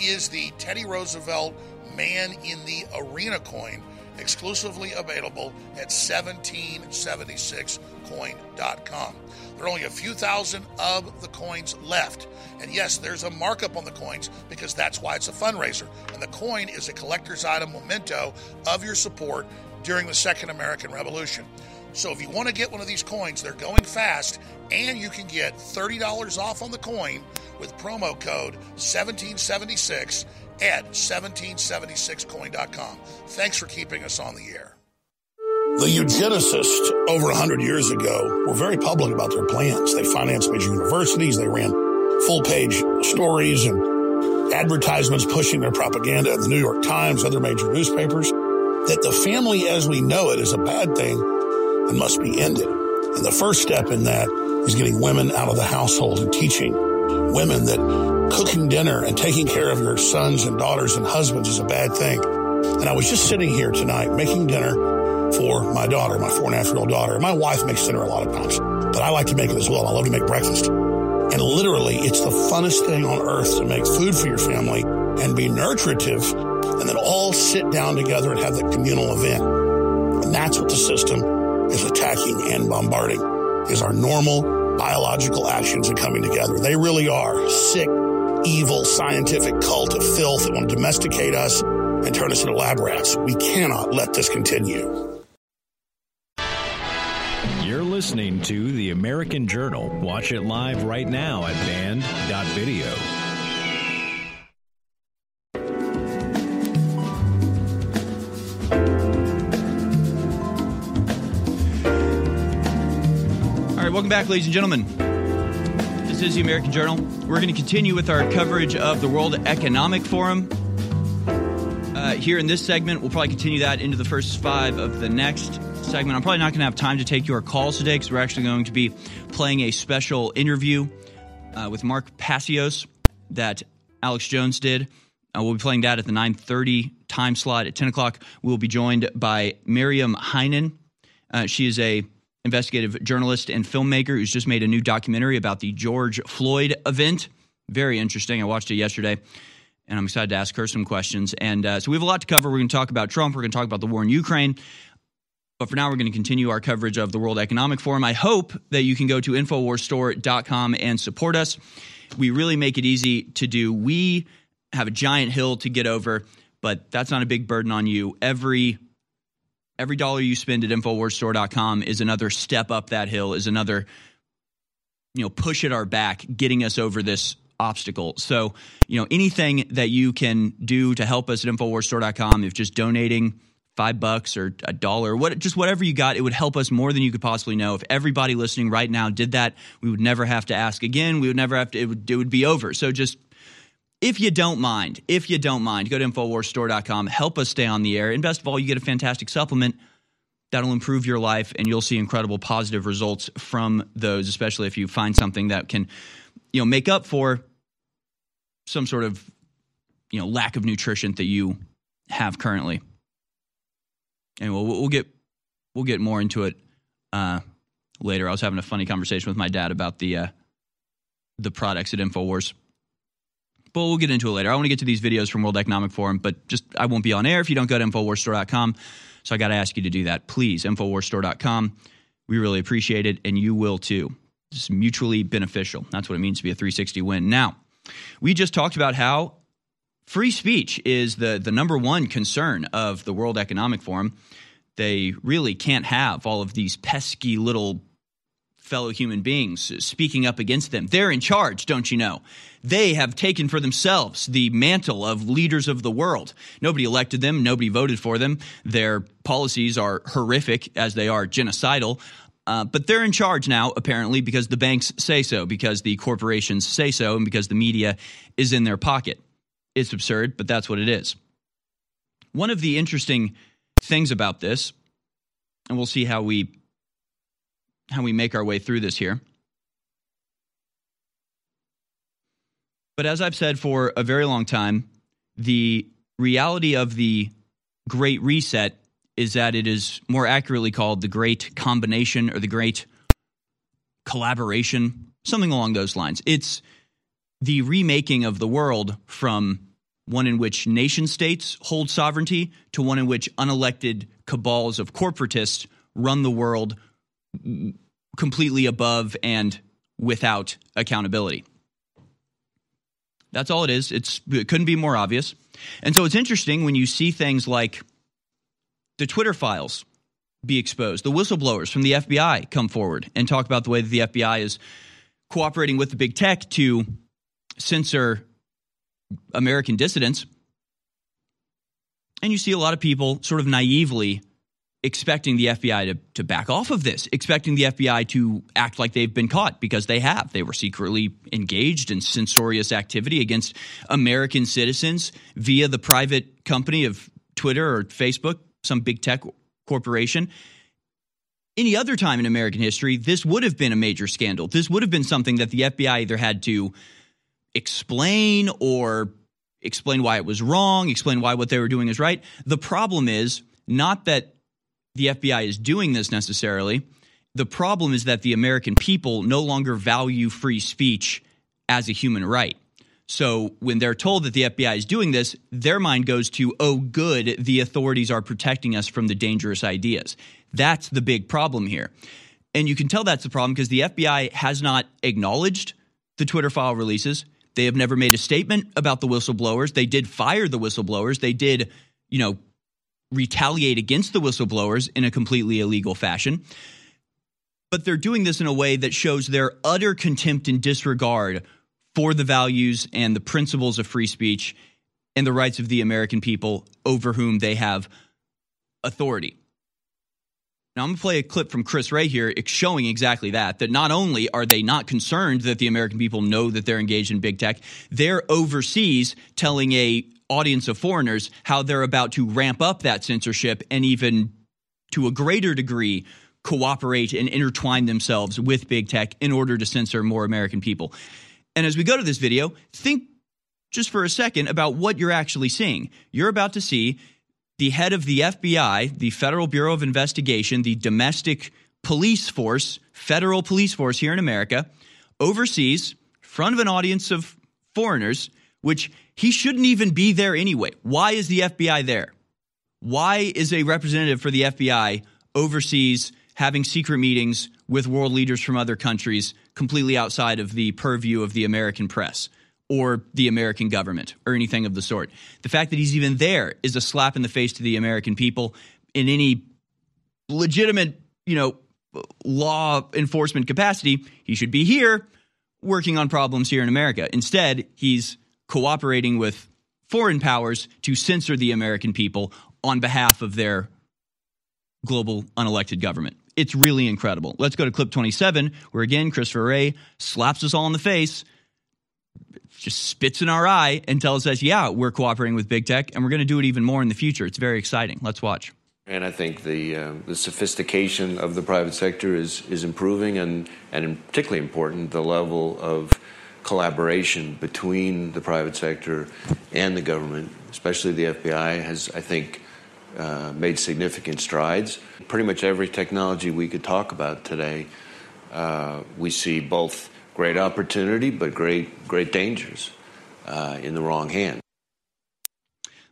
is the Teddy Roosevelt Man in the Arena coin, exclusively available at 1776coin.com. There are only a few thousand of the coins left. And yes, there's a markup on the coins because that's why it's a fundraiser. And the coin is a collector's item memento of your support during the Second American Revolution. So if you want to get one of these coins, they're going fast, and you can get $30 off on the coin with promo code 1776 at 1776coin.com. Thanks for keeping us on the air. The eugenicists over 100 years ago were very public about their plans. They financed major universities, they ran full page stories and advertisements pushing their propaganda in the New York Times, other major newspapers, that the family as we know it is a bad thing and must be ended. And the first step in that is getting women out of the household and teaching women that cooking dinner and taking care of your sons and daughters and husbands is a bad thing. And I was just sitting here tonight making dinner for my daughter, my four and a half year old daughter. My wife makes dinner a lot of times, but I like to make it as well. I love to make breakfast. And literally, it's the funnest thing on earth to make food for your family and be nutritive and then all sit down together and have that communal event. And that's what the system is attacking and bombarding is our normal biological actions and coming together. They really are sick, evil, scientific cult of filth that want to domesticate us and turn us into lab rats. We cannot let this continue. You're listening to The American Journal. Watch it live right now at band.video. All right, welcome back, ladies and gentlemen. Is The American Journal. We're going to continue with our coverage of the World Economic Forum. Uh, here in this segment, we'll probably continue that into the first five of the next segment. I'm probably not going to have time to take your calls today because we're actually going to be playing a special interview uh, with Mark Passios that Alex Jones did. Uh, we'll be playing that at the 9:30 time slot. At 10 o'clock, we'll be joined by Miriam Heinen. Uh, she is a investigative journalist and filmmaker who's just made a new documentary about the George Floyd event. Very interesting. I watched it yesterday and I'm excited to ask her some questions. And uh, so we have a lot to cover. We're going to talk about Trump. We're going to talk about the war in Ukraine. But for now, we're going to continue our coverage of the World Economic Forum. I hope that you can go to InfoWarsStore.com and support us. We really make it easy to do. We have a giant hill to get over, but that's not a big burden on you. Every every dollar you spend at InfoWarsStore.com is another step up that hill, is another you know push at our back, getting us over this obstacle. So, you know, anything that you can do to help us at InfoWarsStore.com, if just donating five bucks or a dollar, what just whatever you got, it would help us more than you could possibly know. If everybody listening right now did that, we would never have to ask again. We would never have to. It would it would be over. So just. If you don't mind, if you don't mind, go to InfoWarsStore.com, help us stay on the air. And best of all, you get a fantastic supplement that'll improve your life and you'll see incredible positive results from those, especially if you find something that can, you know, make up for some sort of you know lack of nutrition that you have currently. And we'll, we'll get we'll get more into it uh, later. I was having a funny conversation with my dad about the uh, the products at Infowars. But we'll get into it later. I want to get to these videos from World Economic Forum, but just I won't be on air if you don't go to InfoWarsStore.com. So I got to ask you to do that. Please, InfoWarsStore.com. We really appreciate it, and you will too. It's mutually beneficial. That's what it means to be a 360 win. Now, we just talked about how free speech is the, the number one concern of the World Economic Forum. They really can't have all of these pesky little fellow human beings speaking up against them. They're in charge, don't you know? They have taken for themselves the mantle of leaders of the world. Nobody elected them, nobody voted for them. Their policies are horrific as they are genocidal. Uh, but they're in charge now, apparently, because the banks say so, because the corporations say so, and because the media is in their pocket. It's absurd, but that's what it is. One of the interesting things about this, and we'll see how we how we make our way through this here. But as I've said for a very long time, the reality of the Great Reset is that it is more accurately called the Great Combination or the Great Collaboration, something along those lines. It's the remaking of the world from one in which nation states hold sovereignty to one in which unelected cabals of corporatists run the world completely above and without accountability. That's all it is. It's, it couldn't be more obvious. And so it's interesting when you see things like the Twitter files be exposed, the whistleblowers from the FBI come forward and talk about the way that the FBI is cooperating with the big tech to censor American dissidents. And you see a lot of people sort of naively expecting the FBI to, to back off of this, expecting the FBI to act like they've been caught because they have. They were secretly engaged in censorious activity against American citizens via the private company of Twitter or Facebook some big tech corporation. Any other time in American history, this would have been a major scandal. This would have been something that the FBI either had to explain or explain why it was wrong, explain why what they were doing is right. The problem is not that the FBI is doing this necessarily. The problem is that the American people no longer value free speech as a human right. So when they're told that the FBI is doing this, their mind goes to, oh, good, the authorities are protecting us from the dangerous ideas. That's the big problem here. And you can tell that's the problem because the FBI has not acknowledged the Twitter file releases. They have never made a statement about the whistleblowers. They did fire the whistleblowers. They did, you know, retaliate against the whistleblowers in a completely illegal fashion. But they're doing this in a way that shows their utter contempt and disregard for the values and the principles of free speech and the rights of the American people over whom they have authority. Now, I'm going to play a clip from Chris Wray here showing exactly that. That not only are they not concerned that the American people know that they're engaged in big tech, they're overseas telling a audience of foreigners how they're about to ramp up that censorship and even to a greater degree, cooperate and intertwine themselves with big tech in order to censor more American people. And as we go to this video, think just for a second about what you're actually seeing. You're about to see the head of the FBI, the Federal Bureau of Investigation, the domestic police force, federal police force here in America, overseas, front of an audience of foreigners, which he shouldn't even be there anyway. Why is the FBI there? Why is a representative for the FBI overseas having secret meetings with world leaders from other countries completely outside of the purview of the American press? or the American government or anything of the sort. The fact that he's even there is a slap in the face to the American people in any legitimate, you know, law enforcement capacity. He should be here working on problems here in America. Instead, he's cooperating with foreign powers to censor the American people on behalf of their global unelected government. It's really incredible. Let's go to clip 27, where again, Christopher Wray slaps us all in the face just spits in our eye and tells us, yeah, we're cooperating with big tech and we're going to do it even more in the future. It's very exciting. Let's watch. And I think the uh, the sophistication of the private sector is is improving, and and particularly important the level of collaboration between the private sector and the government, especially the FBI, has I think uh, made significant strides. Pretty much every technology we could talk about today, uh, we see both great opportunity, but great great dangers uh, in the wrong hand.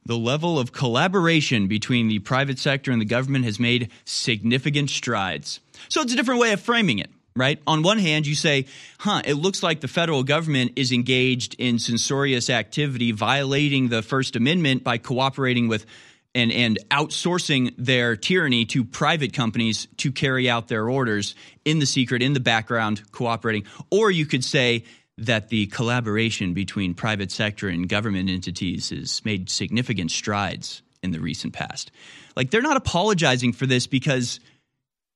The level of collaboration between the private sector and the government has made significant strides. So it's a different way of framing it, right? On one hand, you say, huh, it looks like the federal government is engaged in censorious activity, violating the First Amendment by cooperating with and, and outsourcing their tyranny to private companies to carry out their orders in the secret, in the background, cooperating. Or you could say that the collaboration between private sector and government entities has made significant strides in the recent past. Like they're not apologizing for this because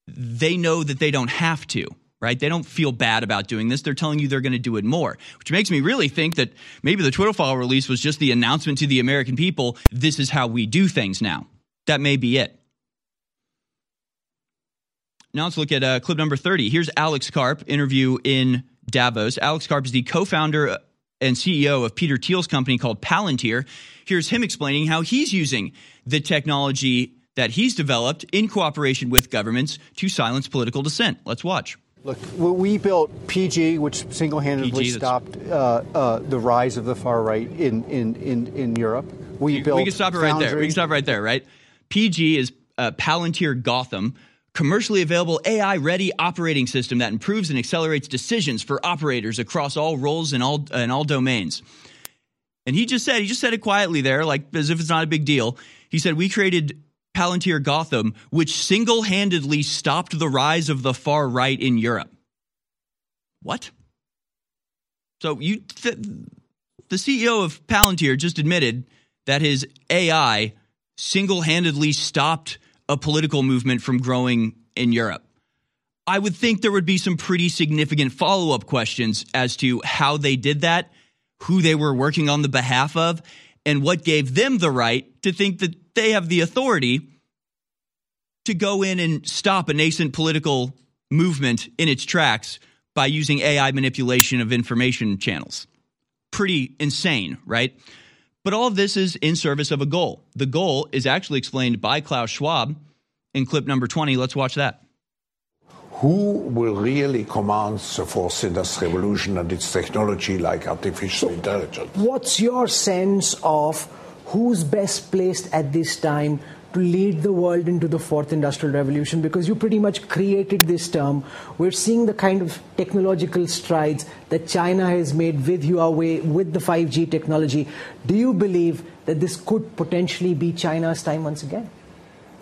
they know that they don't have to right? They don't feel bad about doing this. They're telling you they're going to do it more, which makes me really think that maybe the Twitter file release was just the announcement to the American people this is how we do things now. That may be it. Now let's look at uh, clip number 30. Here's Alex Karp interview in Davos. Alex Karp is the co founder and CEO of Peter Thiel's company called Palantir. Here's him explaining how he's using the technology that he's developed in cooperation with governments to silence political dissent. Let's watch. Look, we built PG, which single-handedly PG, stopped uh, uh, the rise of the far right in in in, in Europe. We built. We can stop it right there. We can stop right there. Right. PG is uh, Palantir Gotham, commercially available AI-ready operating system that improves and accelerates decisions for operators across all roles and all and all domains. And he just said he just said it quietly there, like as if it's not a big deal. He said we created Palantir Gotham, which single handedly stopped the rise of the far right in Europe. What? So you, th- the CEO of Palantir just admitted that his AI single handedly stopped a political movement from growing in Europe. I would think there would be some pretty significant follow up questions as to how they did that, who they were working on the behalf of, and what gave them the right to think that they have the authority to go in and stop a nascent political movement in its tracks by using AI manipulation of information channels. Pretty insane, right? But all of this is in service of a goal. The goal is actually explained by Klaus Schwab in clip number 20. Let's watch that. Who will really command the fourth industrial revolution and its technology like artificial so intelligence? What's your sense of who's best placed at this time to lead the world into the fourth industrial revolution because you pretty much created this term. We're seeing the kind of technological strides that China has made with Huawei, with the 5G technology. Do you believe that this could potentially be China's time once again?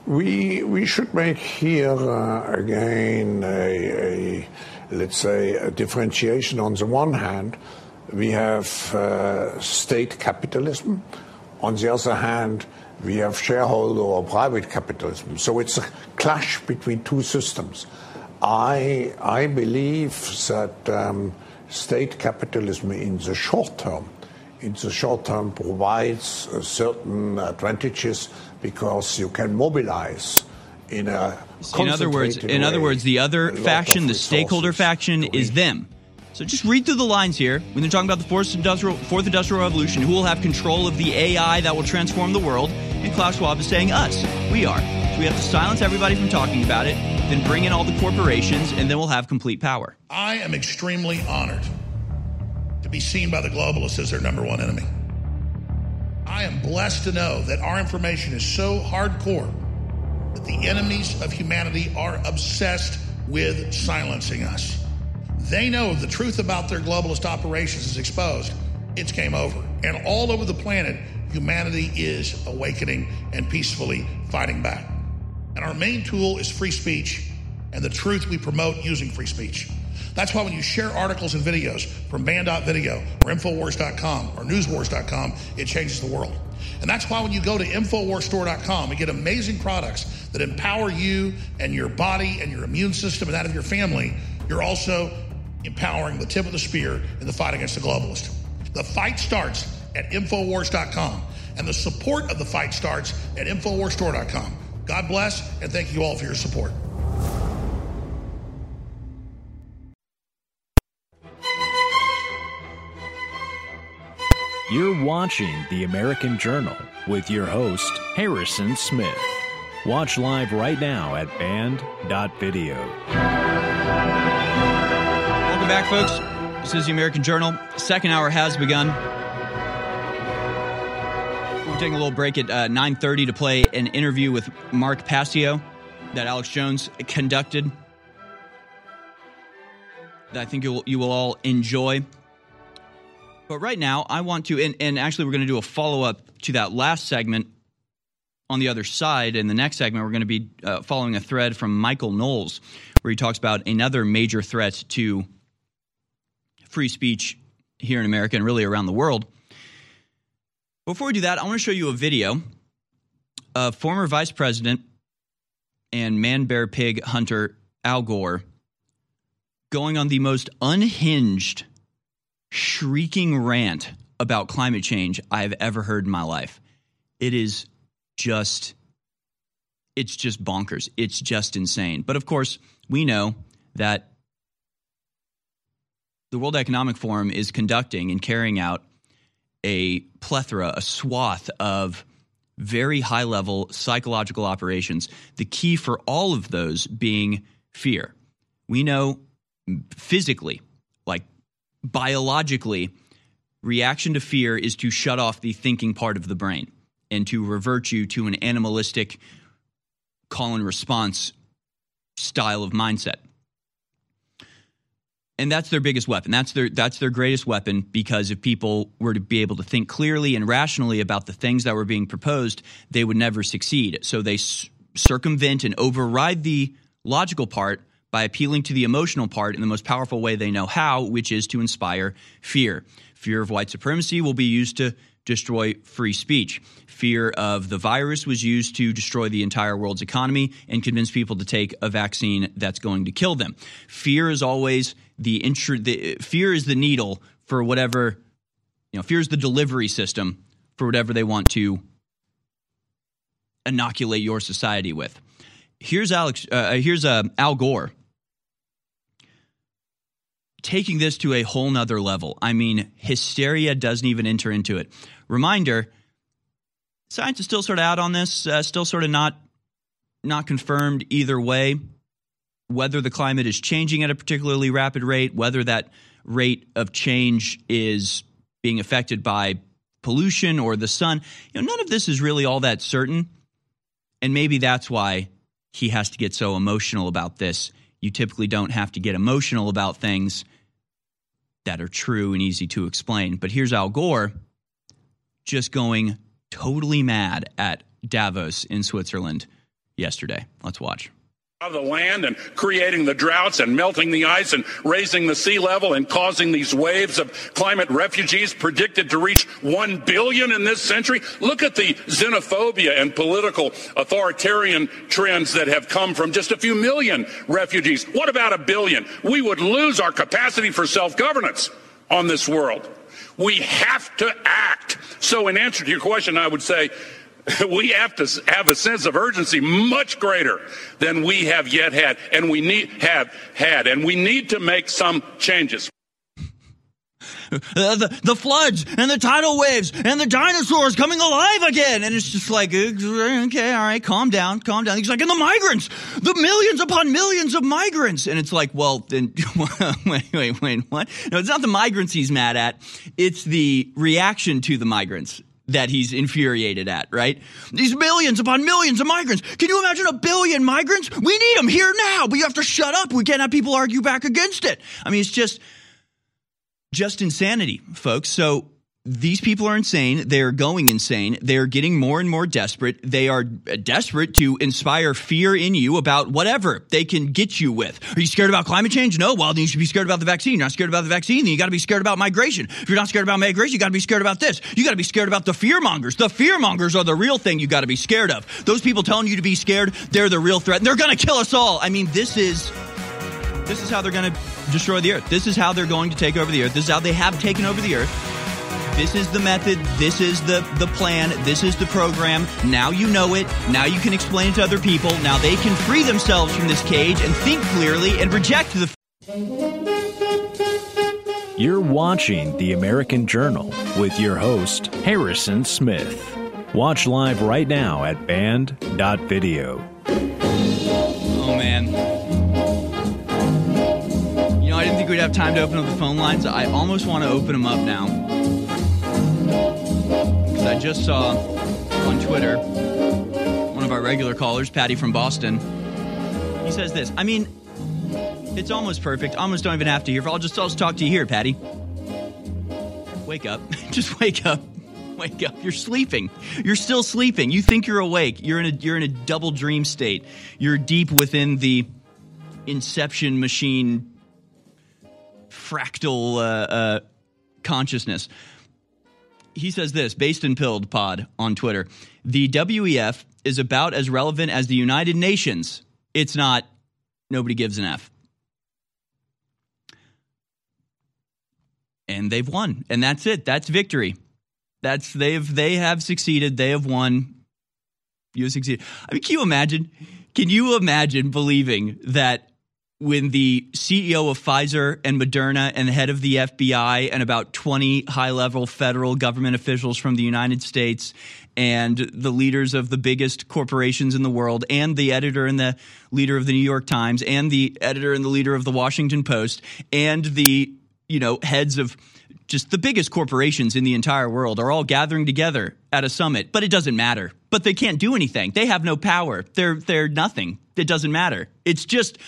We, we should make here uh, again a, a, let's say, a differentiation. On the one hand, we have uh, state capitalism. On the other hand, we have shareholder or private capitalism. So it's a clash between two systems. I, I believe that um, state capitalism in the short term, in the short term provides certain advantages because you can mobilize in a in other words, in other words, the other faction, the stakeholder faction, is them. So just read through the lines here. When they're talking about the fourth industrial, fourth industrial revolution, who will have control of the AI that will transform the world? And Klaus Schwab is saying us. We are. So we have to silence everybody from talking about it, then bring in all the corporations, and then we'll have complete power. I am extremely honored to be seen by the globalists as their number one enemy. I am blessed to know that our information is so hardcore that the enemies of humanity are obsessed with silencing us. They know the truth about their globalist operations is exposed, it's game over. And all over the planet, humanity is awakening and peacefully fighting back. And our main tool is free speech and the truth we promote using free speech. That's why when you share articles and videos from band.video or Infowars.com or Newswars.com, it changes the world. And that's why when you go to InfoWarsStore.com and get amazing products that empower you and your body and your immune system and that of your family, you're also empowering the tip of the spear in the fight against the globalist. The fight starts at Infowars.com, and the support of the fight starts at InfoWarsStore.com. God bless, and thank you all for your support. You're watching The American Journal with your host, Harrison Smith. Watch live right now at band.video. Back, folks. This is the American Journal. Second hour has begun. We're taking a little break at uh, 9.30 to play an interview with Mark Passio that Alex Jones conducted that I think you will, you will all enjoy. But right now, I want to, and, and actually, we're going to do a follow up to that last segment on the other side. In the next segment, we're going to be uh, following a thread from Michael Knowles, where he talks about another major threat to free speech here in America and really around the world. Before we do that, I want to show you a video of former Vice President and man bear pig hunter Al Gore going on the most unhinged shrieking rant about climate change I've ever heard in my life. It is just it's just bonkers. It's just insane. But of course, we know that the World Economic Forum is conducting and carrying out a plethora, a swath of very high level psychological operations. The key for all of those being fear. We know physically, like biologically, reaction to fear is to shut off the thinking part of the brain and to revert you to an animalistic call and response style of mindset. And that's their biggest weapon. That's their that's their greatest weapon because if people were to be able to think clearly and rationally about the things that were being proposed, they would never succeed. So they s- circumvent and override the logical part by appealing to the emotional part in the most powerful way they know how, which is to inspire fear. Fear of white supremacy will be used to destroy free speech. Fear of the virus was used to destroy the entire world's economy and convince people to take a vaccine that's going to kill them. Fear is always the, intru- the fear is the needle for whatever you know. Fear is the delivery system for whatever they want to inoculate your society with. Here's Alex. Uh, here's uh, Al Gore taking this to a whole nother level. I mean, hysteria doesn't even enter into it. Reminder: science is still sort of out on this, uh, still sort of not not confirmed either way. Whether the climate is changing at a particularly rapid rate, whether that rate of change is being affected by pollution or the sun, you know, none of this is really all that certain. And maybe that's why he has to get so emotional about this. You typically don't have to get emotional about things that are true and easy to explain. But here's Al Gore just going totally mad at Davos in Switzerland yesterday. Let's watch of the land and creating the droughts and melting the ice and raising the sea level and causing these waves of climate refugees predicted to reach 1 billion in this century. Look at the xenophobia and political authoritarian trends that have come from just a few million refugees. What about a billion? We would lose our capacity for self-governance on this world. We have to act. So in answer to your question, I would say we have to have a sense of urgency much greater than we have yet had, and we need have had, and we need to make some changes. Uh, the, the floods and the tidal waves and the dinosaurs coming alive again. And it's just like, uh, okay, all right, calm down, calm down. He's like, and the migrants, the millions upon millions of migrants. And it's like, well, then, wait, wait, wait, what? No, it's not the migrants he's mad at. It's the reaction to the migrants that he's infuriated at, right? These millions upon millions of migrants. Can you imagine a billion migrants? We need them here now, but you have to shut up. We can't have people argue back against it. I mean, it's just, just insanity, folks. So these people are insane. They are going insane. They are getting more and more desperate. They are uh, desperate to inspire fear in you about whatever they can get you with. Are you scared about climate change? No. Well, then you should be scared about the vaccine. You're not scared about the vaccine, then you got to be scared about migration. If you're not scared about migration, you got to be scared about this. You got to be scared about the fear mongers. The fear mongers are the real thing you got to be scared of. Those people telling you to be scared, they're the real threat. They're going to kill us all. I mean, this is this is how they're going to destroy the earth. This is how they're going to take over the earth. This is how they have taken over the earth. This is the method. This is the, the plan. This is the program. Now you know it. Now you can explain it to other people. Now they can free themselves from this cage and think clearly and reject the. You're watching The American Journal with your host, Harrison Smith. Watch live right now at band.video. Oh, man. You know, I didn't think we'd have time to open up the phone lines. I almost want to open them up now. Because I just saw on Twitter one of our regular callers, Patty from Boston. He says this. I mean, it's almost perfect. Almost don't even have to hear. I'll just, I'll just talk to you here, Patty. Wake up. just wake up. Wake up. You're sleeping. You're still sleeping. You think you're awake. You're in a you're in a double dream state. You're deep within the inception machine fractal uh, uh, consciousness. He says this, based in Pilled Pod on Twitter. The WEF is about as relevant as the United Nations. It's not. Nobody gives an F. And they've won, and that's it. That's victory. That's they've they have succeeded. They have won. You have succeeded. I mean, can you imagine? Can you imagine believing that when the CEO of Pfizer and Moderna and the head of the FBI and about 20 high level federal government officials from the United States and the leaders of the biggest corporations in the world and the editor and the leader of the New York Times and the editor and the leader of the Washington Post and the you know heads of just the biggest corporations in the entire world are all gathering together at a summit, but it doesn't matter. But they can't do anything. They have no power. They're they're nothing. It doesn't matter. It's just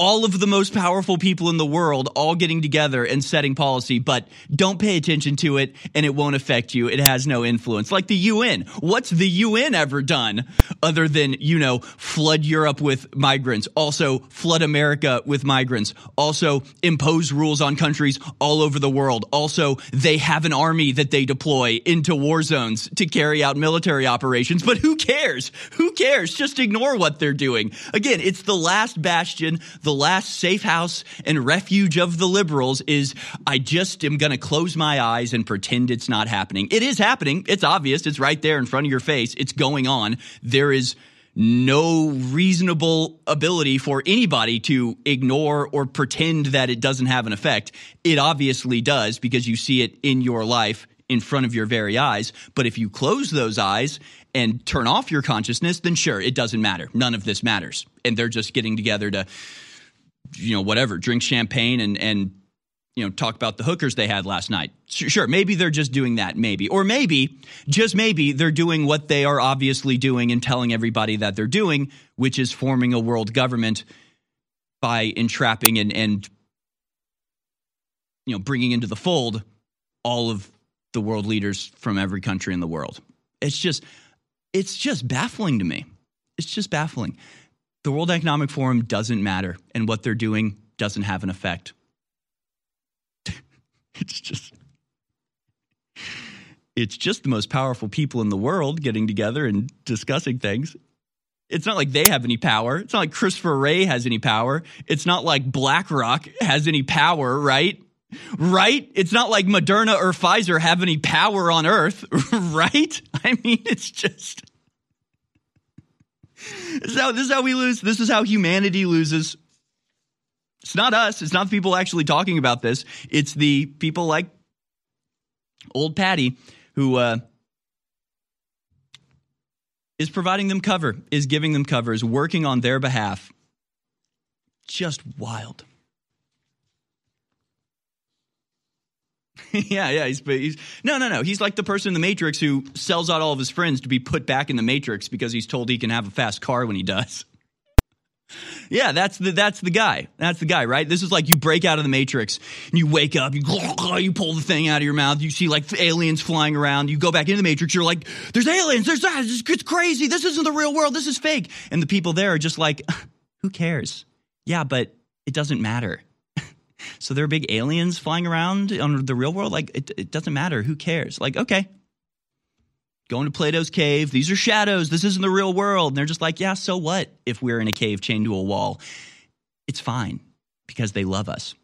all of the most powerful people in the world all getting together and setting policy, but don't pay attention to it and it won't affect you. It has no influence. Like the UN. What's the UN ever done other than, you know, flood Europe with migrants, also flood America with migrants, also impose rules on countries all over the world. Also, they have an army that they deploy into war zones to carry out military operations, but who cares? Who cares? Just ignore what they're doing. Again, it's the last bastion, the last safe house and refuge of the liberals is I just am going to close my eyes and pretend it's not happening. It is happening. It's obvious. It's right there in front of your face. It's going on. There is no reasonable ability for anybody to ignore or pretend that it doesn't have an effect. It obviously does because you see it in your life in front of your very eyes. But if you close those eyes and turn off your consciousness, then sure, it doesn't matter. None of this matters. And they're just getting together to you know, whatever, drink champagne and and you know, talk about the hookers they had last night. Sure, maybe they're just doing that, maybe. Or maybe, just maybe, they're doing what they are obviously doing and telling everybody that they're doing, which is forming a world government by entrapping and, and you know, bringing into the fold all of the world leaders from every country in the world. It's just, it's just baffling to me. It's just baffling the World Economic Forum doesn't matter, and what they're doing doesn't have an effect. it's just. It's just the most powerful people in the world getting together and discussing things. It's not like they have any power. It's not like Christopher Wray has any power. It's not like BlackRock has any power, right? Right? It's not like Moderna or Pfizer have any power on earth, right? I mean, it's just this, is how, this is how we lose. This is how humanity loses. It's not us. It's not the people actually talking about this. It's the people like old Patty who uh, is providing them cover, is giving them cover, is working on their behalf. Just wild. yeah, yeah. He's, he's no, no, no. He's like the person in the Matrix who sells out all of his friends to be put back in the Matrix because he's told he can have a fast car when he does. Yeah, that's the that's the guy. That's the guy, right? This is like you break out of the matrix and you wake up, you you pull the thing out of your mouth, you see like aliens flying around, you go back into the matrix, you're like, there's aliens, there's ah, that, it's crazy, this isn't the real world, this is fake. And the people there are just like, who cares? Yeah, but it doesn't matter. So there are big aliens flying around on the real world, like it, it doesn't matter, who cares? Like, okay, going to Plato's cave. These are shadows. This isn't the real world. And they're just like, yeah, so what if we're in a cave chained to a wall? It's fine because they love us.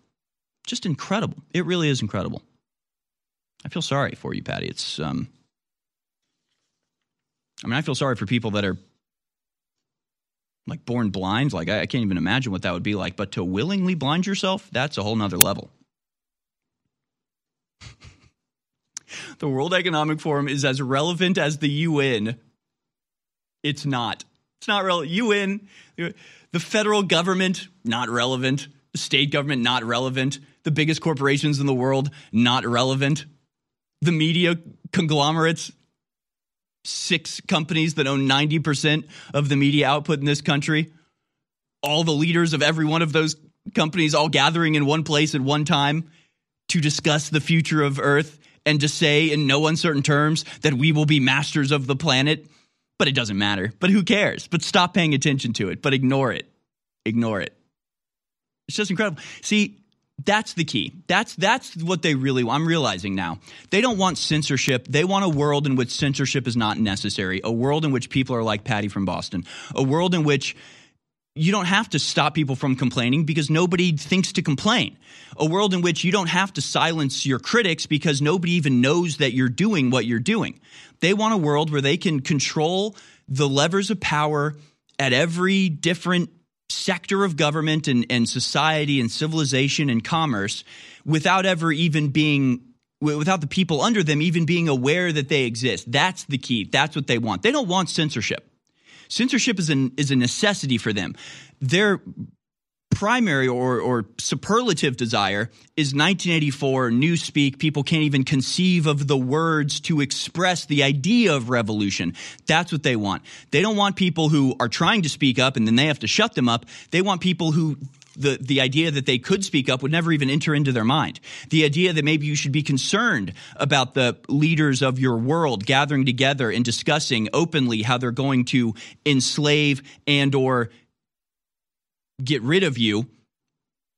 Just incredible. It really is incredible. I feel sorry for you, Patty. It's, um, I mean, I feel sorry for people that are like born blind. Like, I, I can't even imagine what that would be like. But to willingly blind yourself, that's a whole nother level. the World Economic Forum is as relevant as the UN. It's not. It's not relevant. UN, the federal government, not relevant. The state government, not relevant. The biggest corporations in the world, not relevant. The media conglomerates, six companies that own 90% of the media output in this country. All the leaders of every one of those companies all gathering in one place at one time to discuss the future of Earth and to say in no uncertain terms that we will be masters of the planet. But it doesn't matter. But who cares? But stop paying attention to it. But ignore it. Ignore it. It's just incredible. See, that's the key. That's that's what they really want. I'm realizing now. They don't want censorship. They want a world in which censorship is not necessary. A world in which people are like Patty from Boston. A world in which you don't have to stop people from complaining because nobody thinks to complain. A world in which you don't have to silence your critics because nobody even knows that you're doing what you're doing. They want a world where they can control the levers of power at every different sector of government and, and society and civilization and commerce without ever even being without the people under them even being aware that they exist. That's the key. That's what they want. They don't want censorship. Censorship is an is a necessity for them. Their primary or, or superlative desire is 1984 newspeak. People can't even conceive of the words to express the idea of revolution. That's what they want. They don't want people who are trying to speak up and then they have to shut them up. They want people who the, the idea that they could speak up would never even enter into their mind. The idea that maybe you should be concerned about the leaders of your world gathering together and discussing openly how they're going to enslave and or get rid of you.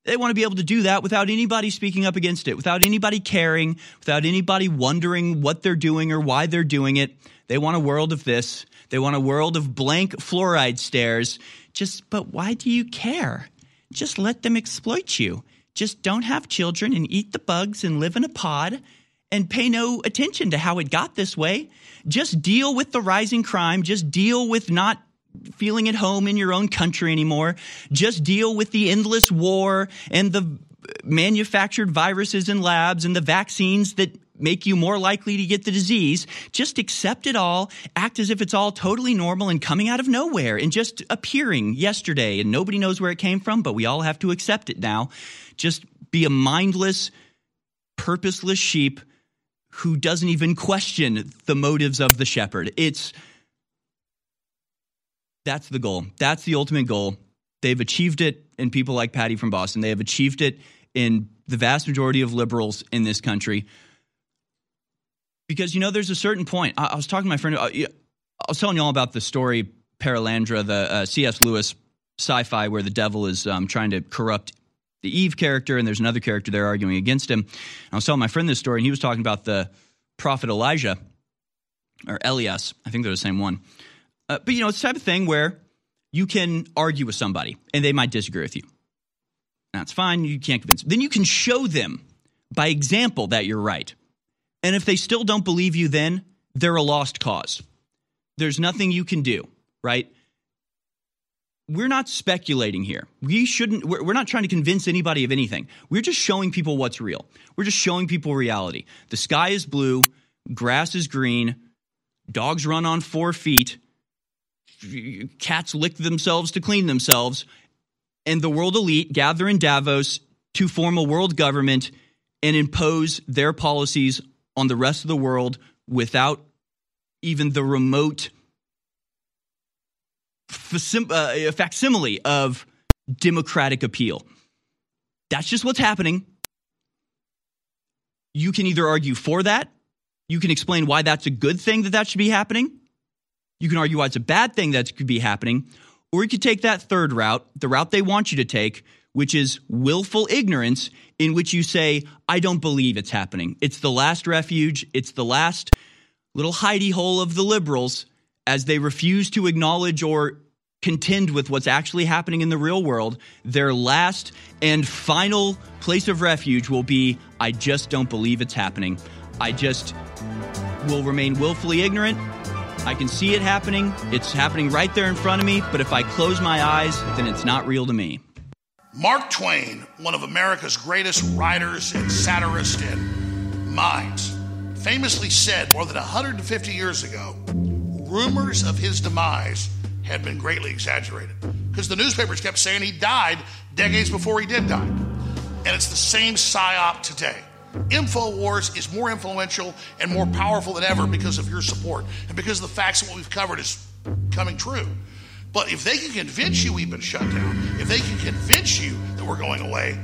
They want to be able to do that without anybody speaking up against it, without anybody caring, without anybody wondering what they're doing or why they're doing it. They want a world of this. They want a world of blank fluoride stares. Just, but why do you care? Just let them exploit you. Just don't have children and eat the bugs and live in a pod and pay no attention to how it got this way. Just deal with the rising crime. Just deal with not feeling at home in your own country anymore. Just deal with the endless war and the manufactured viruses in labs and the vaccines that make you more likely to get the disease. Just accept it all, act as if it's all totally normal and coming out of nowhere and just appearing yesterday and nobody knows where it came from, but we all have to accept it now. Just be a mindless, purposeless sheep who doesn't even question the motives of the shepherd. It's that's the goal. That's the ultimate goal. They've achieved it in people like Patty from Boston. They have achieved it in the vast majority of liberals in this country. Because, you know, there's a certain point. I, I was talking to my friend, uh, I was telling you all about the story Perelandra, the uh, C.S. Lewis sci fi, where the devil is um, trying to corrupt the Eve character, and there's another character there arguing against him. And I was telling my friend this story, and he was talking about the prophet Elijah, or Elias. I think they're the same one. Uh, but you know, it's the type of thing where you can argue with somebody and they might disagree with you. That's fine. You can't convince them. Then you can show them by example that you're right. And if they still don't believe you, then they're a lost cause. There's nothing you can do, right? we're not speculating here. We shouldn't, we're, we're, not trying to convince anybody of anything. We're just showing people what's real. We're just showing people reality. The sky is blue, grass is green, dogs run on four feet, cats lick themselves to clean themselves, and the world elite gather in Davos to form a world government and impose their policies on the rest of the world without even the remote uh, facsimile of democratic appeal. That's just what's happening. You can either argue for that, you can explain why that's a good thing that that should be happening, you can argue why it's a bad thing that could be happening, or you could take that third route, the route they want you to take, which is willful ignorance, in which you say, I don't believe it's happening. It's the last refuge, it's the last little hidey hole of the liberals as they refuse to acknowledge or contend with what's actually happening in the real world, their last and final place of refuge will be I just don't believe it's happening. I just will remain willfully ignorant. I can see it happening. It's happening right there in front of me, but if I close my eyes, then it's not real to me. Mark Twain, one of America's greatest writers and satirists and minds, famously said more than 150 years ago rumors of his demise had been greatly exaggerated because the newspapers kept saying he died decades before he did die. And it's the same psyop today. InfoWars is more influential and more powerful than ever because of your support and because the facts of what we've covered is coming true. But if they can convince you we've been shut down, if they can convince you that we're going away,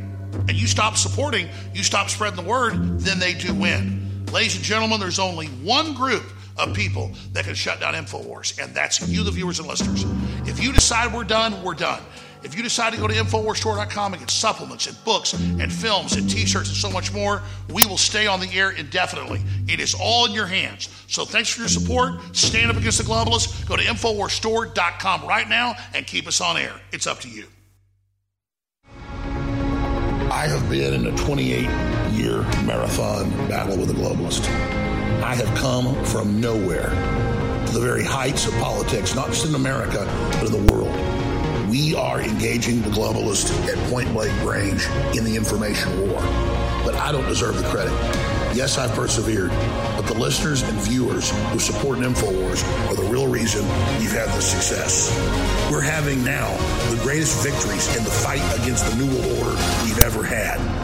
and you stop supporting, you stop spreading the word, then they do win. Ladies and gentlemen, there's only one group of people that can shut down InfoWars, and that's you, the viewers and listeners. If you decide we're done, we're done. If you decide to go to InfoWarsStore.com and get supplements and books and films and t shirts and so much more, we will stay on the air indefinitely. It is all in your hands. So thanks for your support. Stand up against the globalists. Go to InfoWarsStore.com right now and keep us on air. It's up to you. I have been in a 28 year marathon battle with the globalist. I have come from nowhere to the very heights of politics, not just in America, but in the world. We are engaging the globalists at point blank range in the information war. But I don't deserve the credit. Yes, I've persevered, but the listeners and viewers who support InfoWars are the real reason we've had this success. We're having now the greatest victories in the fight against the New World Order we've ever had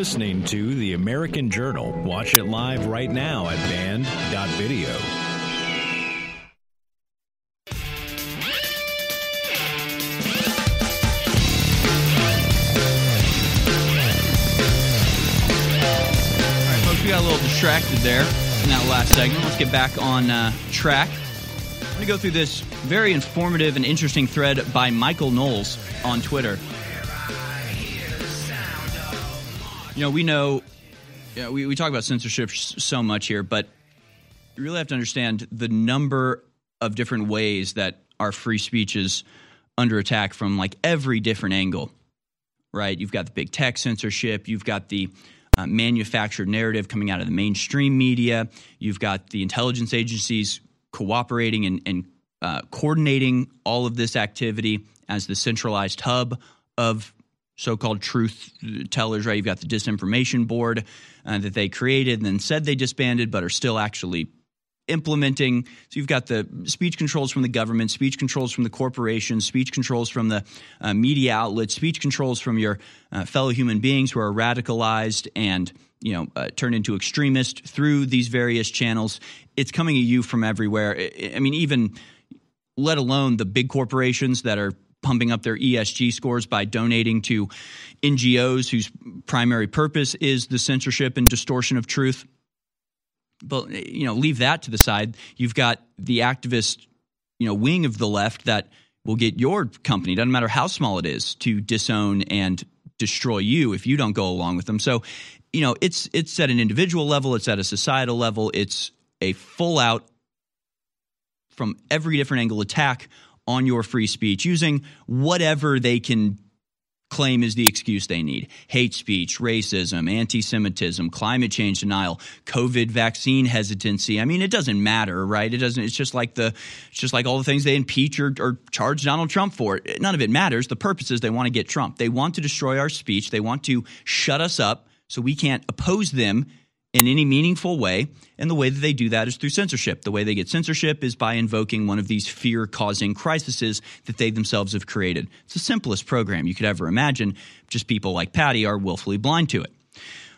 Listening to The American Journal. Watch it live right now at band.video. we got a little distracted there in that last segment. Let's get back on uh, track. I'm going to go through this very informative and interesting thread by Michael Knowles on Twitter. You know, we know, know, we, we talk about censorship so much here, but you really have to understand the number of different ways that our free speech is under attack from like every different angle, right? You've got the big tech censorship, you've got the uh, manufactured narrative coming out of the mainstream media, you've got the intelligence agencies cooperating and, and uh, coordinating all of this activity as the centralized hub of so-called truth tellers, right? You've got the disinformation board uh, that they created and then said they disbanded, but are still actually implementing. So you've got the speech controls from the government, speech controls from the corporations, speech controls from the uh, media outlets, speech controls from your uh, fellow human beings who are radicalized and you know uh, turned into extremists through these various channels. It's coming at you from everywhere. I mean, even let alone the big corporations that are pumping up their ESG scores by donating to NGOs whose primary purpose is the censorship and distortion of truth. But you know, leave that to the side. You've got the activist, you know, wing of the left that will get your company, doesn't matter how small it is, to disown and destroy you if you don't go along with them. So, you know, it's it's at an individual level, it's at a societal level, it's a full out from every different angle attack on your free speech using whatever they can claim is the excuse they need hate speech, racism, anti Semitism, climate change denial, COVID vaccine hesitancy. I mean, it doesn't matter, right? It doesn't, it's just like the, it's just like all the things they impeach or, or charge Donald Trump for. None of it matters. The purpose is they want to get Trump. They want to destroy our speech. They want to shut us up so we can't oppose them in any meaningful way. And the way that they do that is through censorship. The way they get censorship is by invoking one of these fear causing crises that they themselves have created. It's the simplest program you could ever imagine. Just people like Patty are willfully blind to it.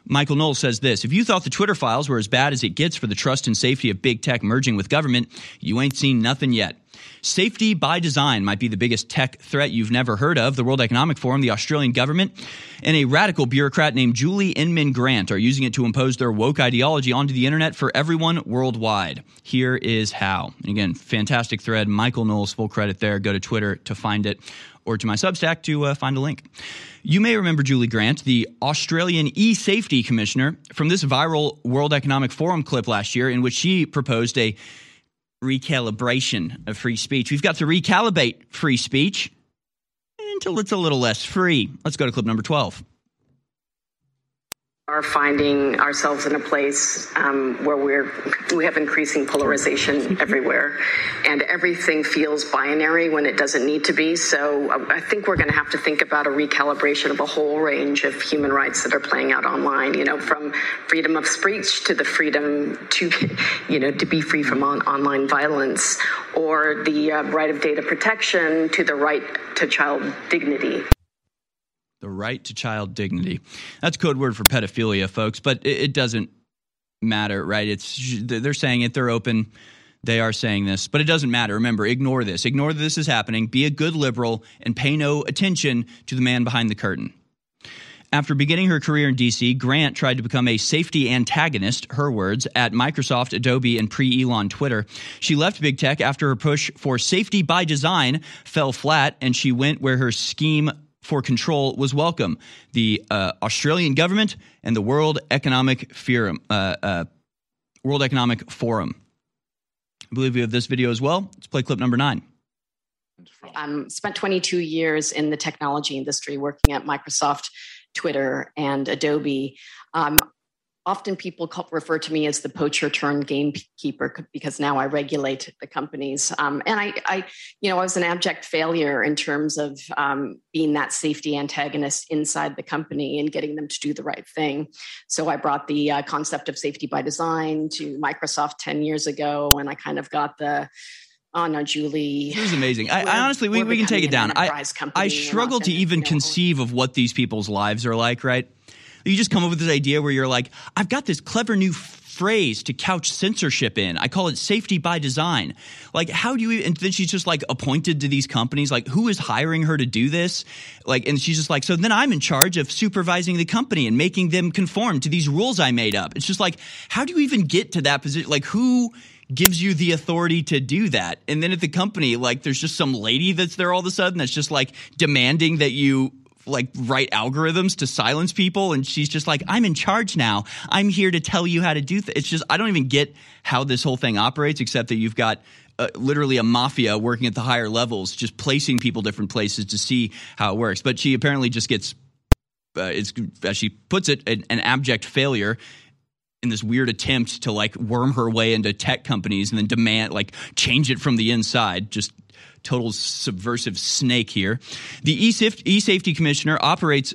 Michael Knowles says this If you thought the Twitter files were as bad as it gets for the trust and safety of big tech merging with government, you ain't seen nothing yet. Safety by design might be the biggest tech threat you've never heard of. The World Economic Forum, the Australian government, and a radical bureaucrat named Julie Inman Grant are using it to impose their woke ideology onto the internet for everyone worldwide. Here is how. And again, fantastic thread. Michael Knowles, full credit there. Go to Twitter to find it or to my Substack to uh, find a link. You may remember Julie Grant, the Australian e safety commissioner, from this viral World Economic Forum clip last year, in which she proposed a recalibration of free speech. We've got to recalibrate free speech until it's a little less free. Let's go to clip number 12 are finding ourselves in a place um, where we're we have increasing polarization everywhere, and everything feels binary when it doesn't need to be. So uh, I think we're going to have to think about a recalibration of a whole range of human rights that are playing out online. You know, from freedom of speech to the freedom to, you know, to be free from on- online violence, or the uh, right of data protection to the right to child dignity the right to child dignity. That's code word for pedophilia, folks, but it, it doesn't matter, right? It's they're saying it, they're open. They are saying this, but it doesn't matter. Remember, ignore this. Ignore that this is happening. Be a good liberal and pay no attention to the man behind the curtain. After beginning her career in DC, Grant tried to become a safety antagonist, her words, at Microsoft, Adobe, and pre Elon Twitter. She left big tech after her push for safety by design fell flat, and she went where her scheme for control was welcome. The uh, Australian government and the World Economic Forum. Uh, uh, World Economic Forum. I believe we have this video as well. Let's play clip number nine. Um, spent 22 years in the technology industry working at Microsoft, Twitter, and Adobe. Um, often people call, refer to me as the poacher turned gamekeeper because now I regulate the companies. Um, and I, I, you know, I was an abject failure in terms of um, being that safety antagonist inside the company and getting them to do the right thing. So I brought the uh, concept of safety by design to Microsoft 10 years ago, and I kind of got the Oh no, Julie. This is amazing. I, I, honestly, we, we can take it down. I, I struggle to even conceive of what these people's lives are like, right? You just come up with this idea where you're like, I've got this clever new phrase to couch censorship in. I call it safety by design. Like, how do you, even and then she's just like appointed to these companies. Like, who is hiring her to do this? Like, and she's just like, so then I'm in charge of supervising the company and making them conform to these rules I made up. It's just like, how do you even get to that position? Like, who, gives you the authority to do that. And then at the company, like there's just some lady that's there all of a sudden that's just like demanding that you like write algorithms to silence people and she's just like i'm in charge now i'm here to tell you how to do th-. it's just i don't even get how this whole thing operates except that you've got uh, literally a mafia working at the higher levels just placing people different places to see how it works but she apparently just gets uh, it's as she puts it an, an abject failure in this weird attempt to like worm her way into tech companies and then demand like change it from the inside just total subversive snake here. The e-safety commissioner operates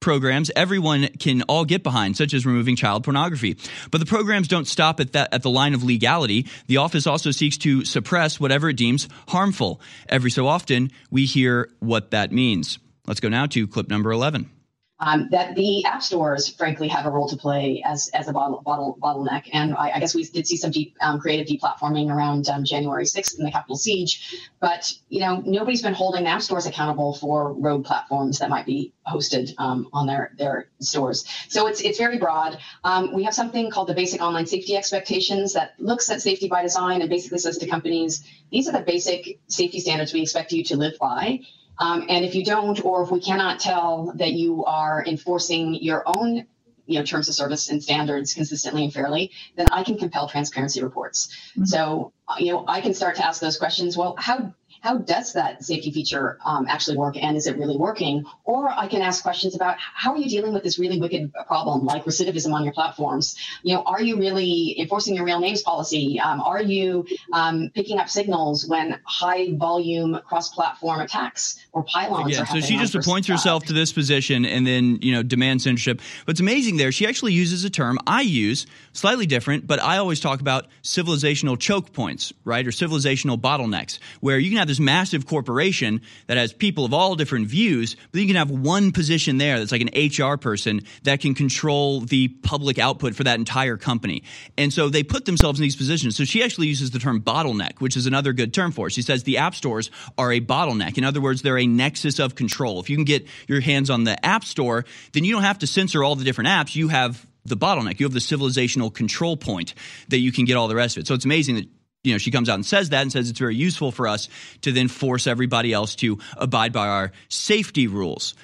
programs everyone can all get behind, such as removing child pornography. But the programs don't stop at that at the line of legality. The office also seeks to suppress whatever it deems harmful. Every so often, we hear what that means. Let's go now to clip number 11. Um, that the app stores, frankly, have a role to play as as a bottle, bottle bottleneck. And I, I guess we did see some deep, um, creative deplatforming around um, January 6th in the Capitol siege. But you know, nobody's been holding app stores accountable for rogue platforms that might be hosted um, on their their stores. So it's it's very broad. Um, we have something called the Basic Online Safety Expectations that looks at safety by design and basically says to companies, these are the basic safety standards we expect you to live by. Um, and if you don't, or if we cannot tell that you are enforcing your own you know terms of service and standards consistently and fairly then i can compel transparency reports mm-hmm. so you know i can start to ask those questions well how how does that safety feature um, actually work and is it really working? Or I can ask questions about how are you dealing with this really wicked problem like recidivism on your platforms? You know, are you really enforcing your real names policy? Um, are you um, picking up signals when high volume cross platform attacks or pile-ons yeah, so she just appoints herself to this position and then, you know, demands censorship. What's amazing there, she actually uses a term I use, slightly different, but I always talk about civilizational choke points, right? Or civilizational bottlenecks, where you can have this massive corporation that has people of all different views, but you can have one position there that's like an HR person that can control the public output for that entire company. And so they put themselves in these positions. So she actually uses the term bottleneck, which is another good term for it. She says the app stores are a bottleneck. In other words, they're a nexus of control. If you can get your hands on the app store, then you don't have to censor all the different apps. You have the bottleneck. You have the civilizational control point that you can get all the rest of it. So it's amazing that you know she comes out and says that and says it's very useful for us to then force everybody else to abide by our safety rules.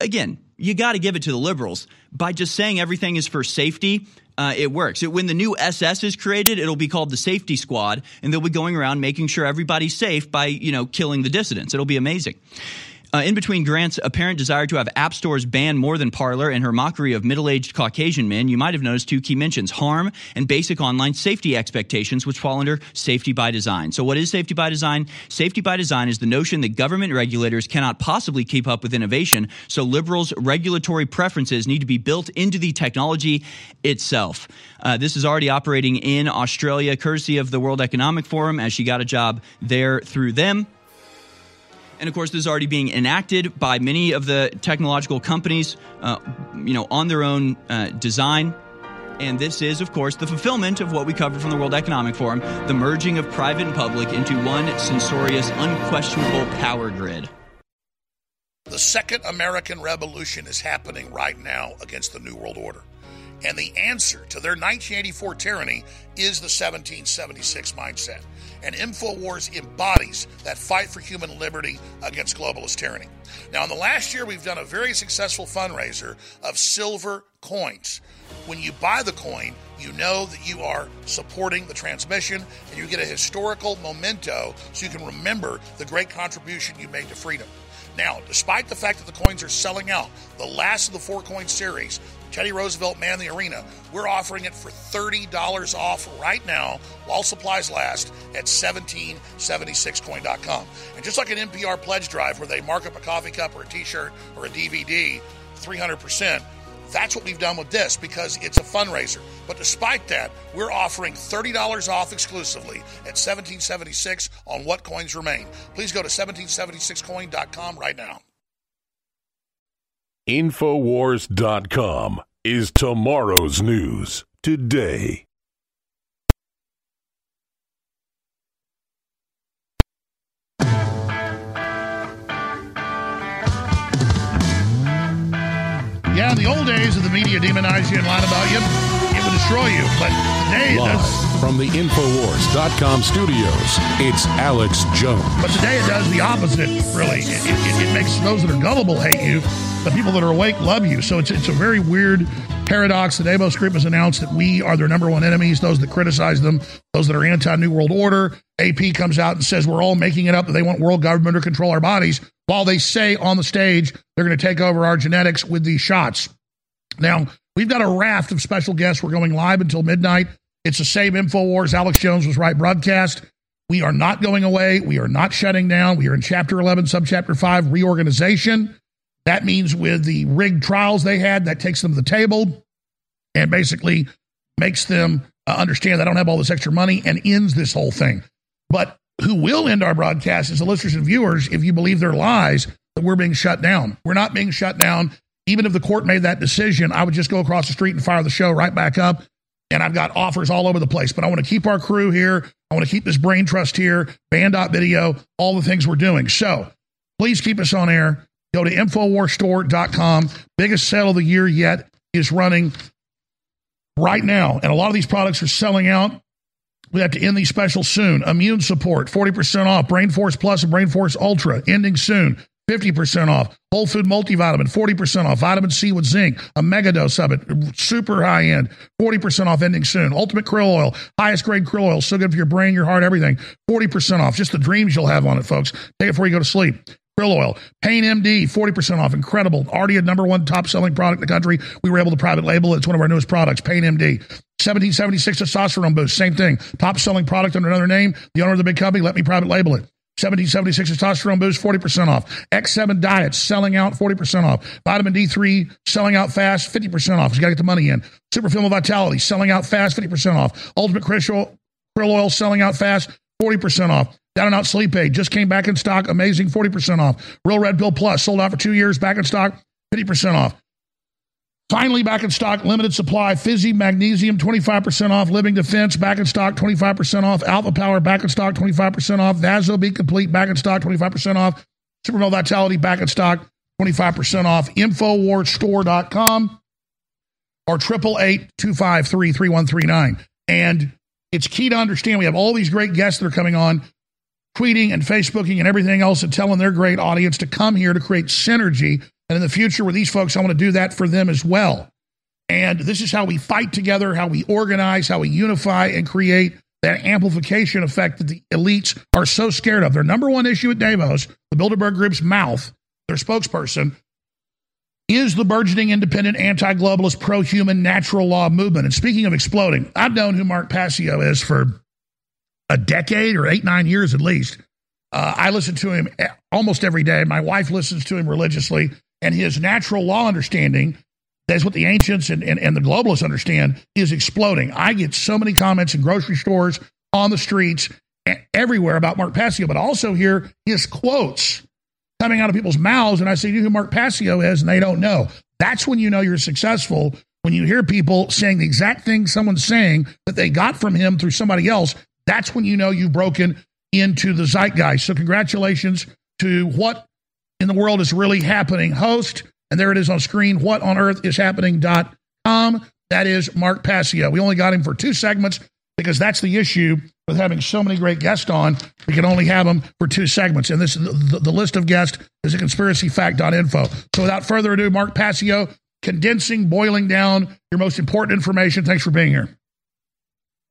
Again, you got to give it to the liberals by just saying everything is for safety. Uh, it works. It, when the new SS is created, it'll be called the Safety Squad, and they'll be going around making sure everybody's safe by you know killing the dissidents. It'll be amazing. Uh, in between Grant's apparent desire to have app stores ban more than Parler and her mockery of middle aged Caucasian men, you might have noticed two key mentions harm and basic online safety expectations, which fall under safety by design. So, what is safety by design? Safety by design is the notion that government regulators cannot possibly keep up with innovation, so liberals' regulatory preferences need to be built into the technology itself. Uh, this is already operating in Australia, courtesy of the World Economic Forum, as she got a job there through them. And of course, this is already being enacted by many of the technological companies, uh, you know, on their own uh, design. And this is, of course, the fulfillment of what we covered from the World Economic Forum the merging of private and public into one censorious, unquestionable power grid. The second American Revolution is happening right now against the New World Order. And the answer to their 1984 tyranny is the 1776 mindset and InfoWars embodies that fight for human liberty against globalist tyranny. Now, in the last year, we've done a very successful fundraiser of silver coins. When you buy the coin, you know that you are supporting the transmission and you get a historical memento so you can remember the great contribution you made to freedom. Now, despite the fact that the coins are selling out, the last of the four coin series, Teddy Roosevelt Man the Arena. We're offering it for $30 off right now while supplies last at 1776coin.com. And just like an NPR pledge drive where they mark up a coffee cup or a t shirt or a DVD 300%, that's what we've done with this because it's a fundraiser. But despite that, we're offering $30 off exclusively at 1776 on what coins remain. Please go to 1776coin.com right now. Infowars.com is tomorrow's news today. Yeah, in the old days of the media demonizing you and lying about you, destroy you. But today, Live from the Infowars.com studios, it's Alex Jones. But today it does the opposite, really. It, it, it makes those that are gullible hate you the people that are awake love you. So it's, it's a very weird paradox. The Davos Group has announced that we are their number one enemies, those that criticize them, those that are anti New World Order. AP comes out and says we're all making it up that they want world government to control our bodies, while they say on the stage they're going to take over our genetics with these shots. Now, we've got a raft of special guests. We're going live until midnight. It's the same InfoWars. Alex Jones was right broadcast. We are not going away. We are not shutting down. We are in Chapter 11, Subchapter 5, reorganization. That means with the rigged trials they had, that takes them to the table and basically makes them uh, understand they don't have all this extra money and ends this whole thing. But who will end our broadcast is the listeners and viewers if you believe their lies that we're being shut down. We're not being shut down. Even if the court made that decision, I would just go across the street and fire the show right back up. And I've got offers all over the place, but I want to keep our crew here. I want to keep this brain trust here, band.video, all the things we're doing. So please keep us on air. Go to InfoWarsStore.com. Biggest sale of the year yet is running right now. And a lot of these products are selling out. We have to end these specials soon. Immune support, 40% off. Brain Force Plus and Brain Force Ultra, ending soon. 50% off. Whole food multivitamin, 40% off. Vitamin C with zinc, a mega dose of it, super high end, 40% off ending soon. Ultimate krill oil, highest grade krill oil, so good for your brain, your heart, everything. 40% off. Just the dreams you'll have on it, folks. Take it before you go to sleep. Krill oil. Pain MD, 40% off. Incredible. Already a number one top selling product in the country. We were able to private label it. It's one of our newest products, Pain MD. 1776 testosterone boost, same thing. Top selling product under another name. The owner of the big company let me private label it. 1776 testosterone boost, 40% off. X7 diets selling out, 40% off. Vitamin D3 selling out fast, 50% off. You got to get the money in. Super Female Vitality selling out fast, 50% off. Ultimate Krill Oil selling out fast, 40% off. Down and out sleep aid just came back in stock. Amazing, 40% off. Real Red Pill Plus sold out for two years, back in stock, 50% off. Finally, back in stock, limited supply. Fizzy Magnesium, 25% off. Living Defense, back in stock, 25% off. Alpha Power, back in stock, 25% off. Vaso Be Complete, back in stock, 25% off. Super Male Vitality, back in stock, 25% off. Infowarsstore.com or 888 And it's key to understand we have all these great guests that are coming on, tweeting and Facebooking and everything else and telling their great audience to come here to create synergy and in the future with these folks, I want to do that for them as well. And this is how we fight together, how we organize, how we unify and create that amplification effect that the elites are so scared of. Their number one issue at Davos, the Bilderberg Group's mouth, their spokesperson, is the burgeoning independent anti-globalist pro-human natural law movement. And speaking of exploding, I've known who Mark Passio is for a decade or eight, nine years at least. Uh, I listen to him almost every day. My wife listens to him religiously and his natural law understanding that's what the ancients and, and, and, the globalists understand is exploding. I get so many comments in grocery stores, on the streets, everywhere about Mark Passio, but also hear his quotes coming out of people's mouths. And I say, you know who Mark Passio is? And they don't know. That's when you know you're successful. When you hear people saying the exact thing someone's saying that they got from him through somebody else, that's when you know you've broken into the zeitgeist. So, congratulations to what in the world is really happening host. And there it is on screen. What on earth is happening.com. That is Mark Passio. We only got him for two segments because that's the issue with having so many great guests on. We can only have them for two segments. And this the, the list of guests is a at conspiracyfact.info. So without further ado, Mark Passio, condensing, boiling down your most important information. Thanks for being here.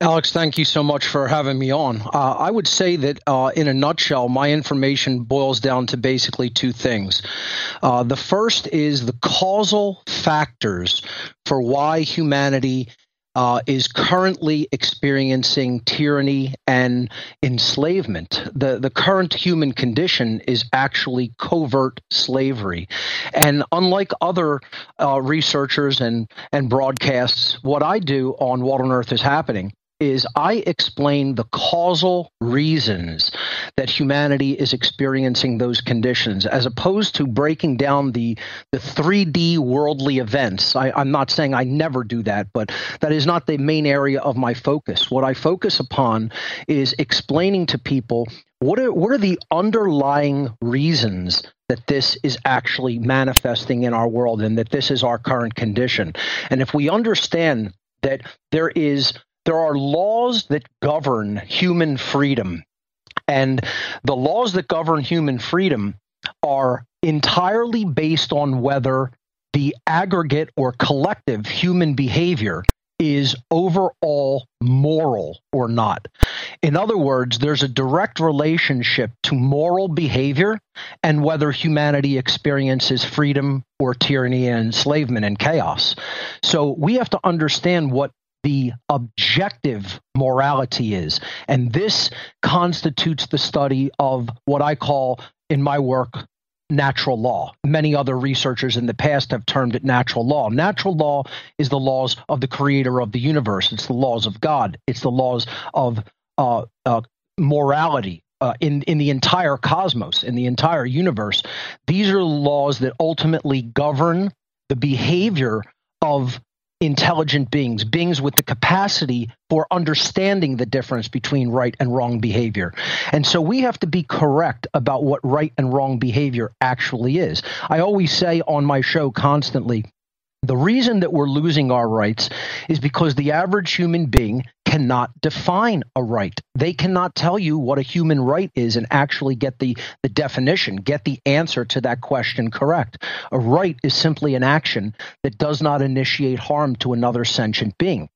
Alex, thank you so much for having me on. Uh, I would say that, uh, in a nutshell, my information boils down to basically two things. Uh, the first is the causal factors for why humanity uh, is currently experiencing tyranny and enslavement. The, the current human condition is actually covert slavery. And unlike other uh, researchers and, and broadcasts, what I do on What on Earth is Happening is I explain the causal reasons that humanity is experiencing those conditions, as opposed to breaking down the the 3D worldly events. I, I'm not saying I never do that, but that is not the main area of my focus. What I focus upon is explaining to people what are what are the underlying reasons that this is actually manifesting in our world and that this is our current condition. And if we understand that there is there are laws that govern human freedom. And the laws that govern human freedom are entirely based on whether the aggregate or collective human behavior is overall moral or not. In other words, there's a direct relationship to moral behavior and whether humanity experiences freedom or tyranny and enslavement and chaos. So we have to understand what the objective morality is. And this constitutes the study of what I call, in my work, natural law. Many other researchers in the past have termed it natural law. Natural law is the laws of the creator of the universe, it's the laws of God, it's the laws of uh, uh, morality. Uh, in in the entire cosmos, in the entire universe, these are laws that ultimately govern the behavior of intelligent beings, beings with the capacity for understanding the difference between right and wrong behavior. And so we have to be correct about what right and wrong behavior actually is. I always say on my show constantly, the reason that we're losing our rights is because the average human being cannot define a right. They cannot tell you what a human right is and actually get the, the definition, get the answer to that question correct. A right is simply an action that does not initiate harm to another sentient being.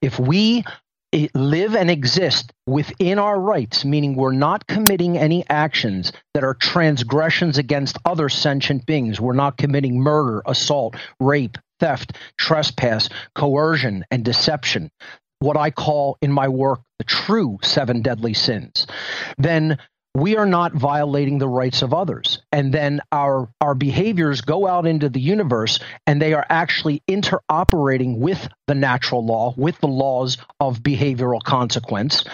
If we eh, live and exist within our rights, meaning we're not committing any actions that are transgressions against other sentient beings. We're not committing murder, assault, rape, theft, trespass, coercion, and deception. What I call in my work the true seven deadly sins. Then we are not violating the rights of others and then our our behaviors go out into the universe and they are actually interoperating with the natural law with the laws of behavioral consequence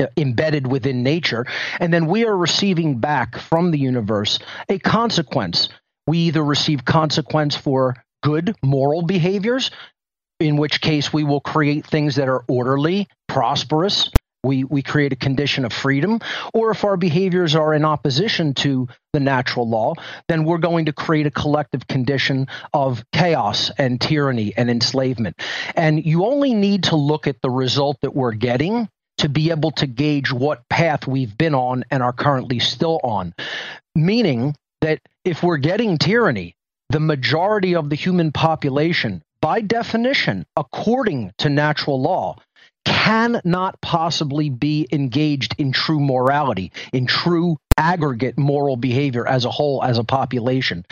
uh, embedded within nature and then we are receiving back from the universe a consequence we either receive consequence for good moral behaviors in which case we will create things that are orderly prosperous. We we create a condition of freedom. Or if our behaviors are in opposition to the natural law then we're going to create a collective condition of chaos and tyranny and enslavement. And you only need to look at the result that we're getting to be able to gauge what path we've been on and are currently still on. Meaning that if we're getting tyranny the majority of the human population by definition according to natural law cannot possibly be engaged in true morality, in true aggregate moral behavior as a whole, as a population.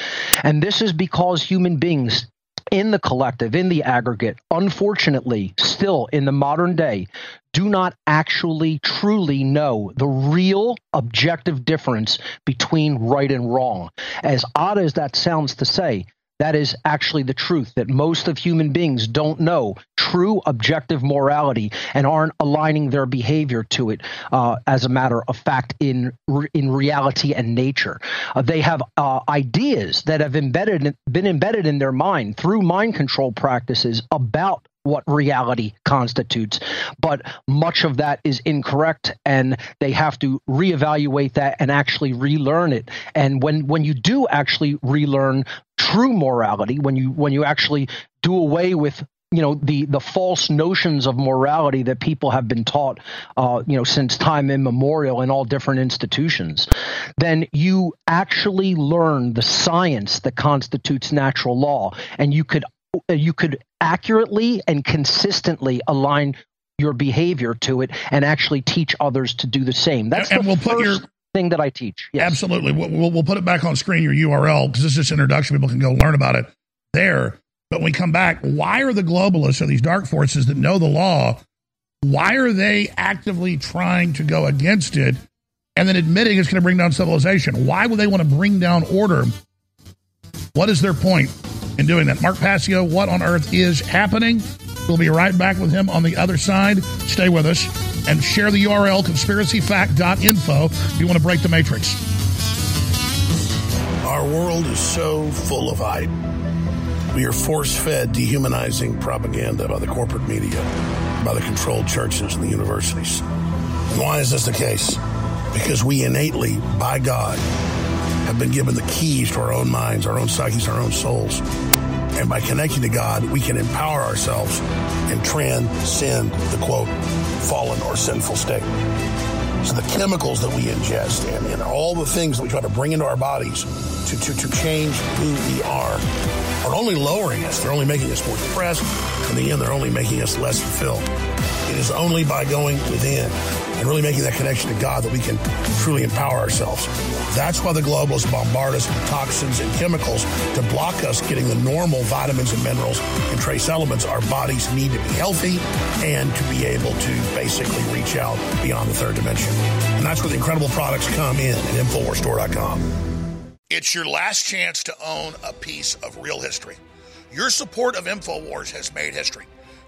And this is because human beings in the collective, in the aggregate, unfortunately, still in the modern day, do not actually truly know the real objective difference between right and wrong. As odd as that sounds to say, that is actually the truth that most of human beings don't know true objective morality and aren't aligning their behavior to it uh, as a matter of fact in in reality and nature. Uh, they have uh, ideas that have embedded been embedded in their mind through mind control practices about what reality constitutes. But much of that is incorrect, and they have to reevaluate that and actually relearn it. And when when you do actually relearn true morality, when you when you actually do away with you know the the false notions of morality that people have been taught uh, you know since time immemorial in all different institutions then you actually learn the science that constitutes natural law and you could you could accurately and consistently align your behavior to it and actually teach others to do the same. That's and the we'll put your thing that I teach. Yes. Absolutely. We'll, we'll put it back on screen, your URL, because this is just introduction. People can go learn about it there. But when we come back, why are the globalists or these dark forces that know the law, why are they actively trying to go against it and then admitting it's going to bring down civilization? Why would they want to bring down order? What is their point? in doing that. Mark Passio, what on earth is happening? We'll be right back with him on the other side. Stay with us and share the URL conspiracyfact.info if you want to break the matrix. Our world is so full of hype. We are force fed dehumanizing propaganda by the corporate media, by the controlled churches and the universities. Why is this the case? Because we innately, by God, have been given the keys to our own minds, our own psyches, our own souls. And by connecting to God, we can empower ourselves and transcend the quote, fallen or sinful state. So the chemicals that we ingest and, and all the things that we try to bring into our bodies to, to, to change who we are are only lowering us. They're only making us more depressed. In the end, they're only making us less fulfilled. It is only by going within and really making that connection to God that we can truly empower ourselves. That's why the globalists bombard us with toxins and chemicals to block us getting the normal vitamins and minerals and trace elements our bodies need to be healthy and to be able to basically reach out beyond the third dimension. And that's where the incredible products come in at InfoWarsStore.com. It's your last chance to own a piece of real history. Your support of InfoWars has made history.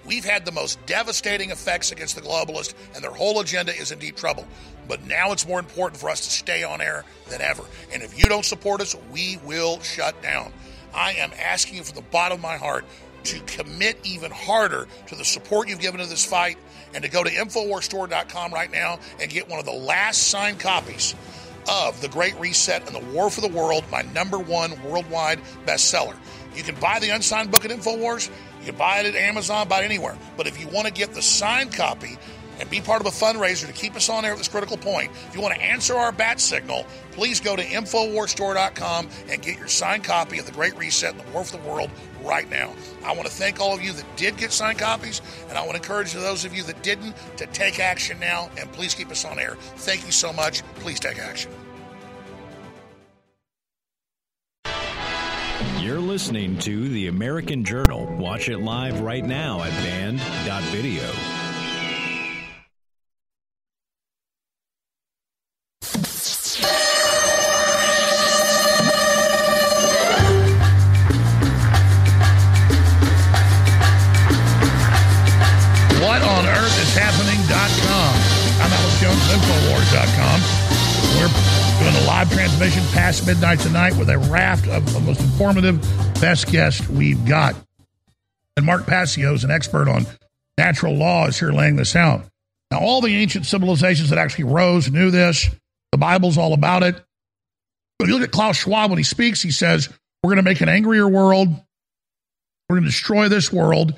We've had the most devastating effects against the globalists, and their whole agenda is in deep trouble. But now it's more important for us to stay on air than ever. And if you don't support us, we will shut down. I am asking you from the bottom of my heart to commit even harder to the support you've given to this fight and to go to InfoWarsStore.com right now and get one of the last signed copies of The Great Reset and the War for the World, my number one worldwide bestseller. You can buy the unsigned book at InfoWars. You can buy it at Amazon, buy it anywhere. But if you want to get the signed copy, and be part of a fundraiser to keep us on air at this critical point. If you want to answer our bat signal, please go to InfoWarsStore.com and get your signed copy of The Great Reset and the War for the World right now. I want to thank all of you that did get signed copies, and I want to encourage those of you that didn't to take action now, and please keep us on air. Thank you so much. Please take action. You're listening to The American Journal. Watch it live right now at band.video. transmission past midnight tonight with a raft of the most informative, best guest we've got. And Mark Passio is an expert on natural law is here laying this out. Now, all the ancient civilizations that actually rose knew this. The Bible's all about it. But if you look at Klaus Schwab when he speaks, he says, We're going to make an angrier world. We're going to destroy this world.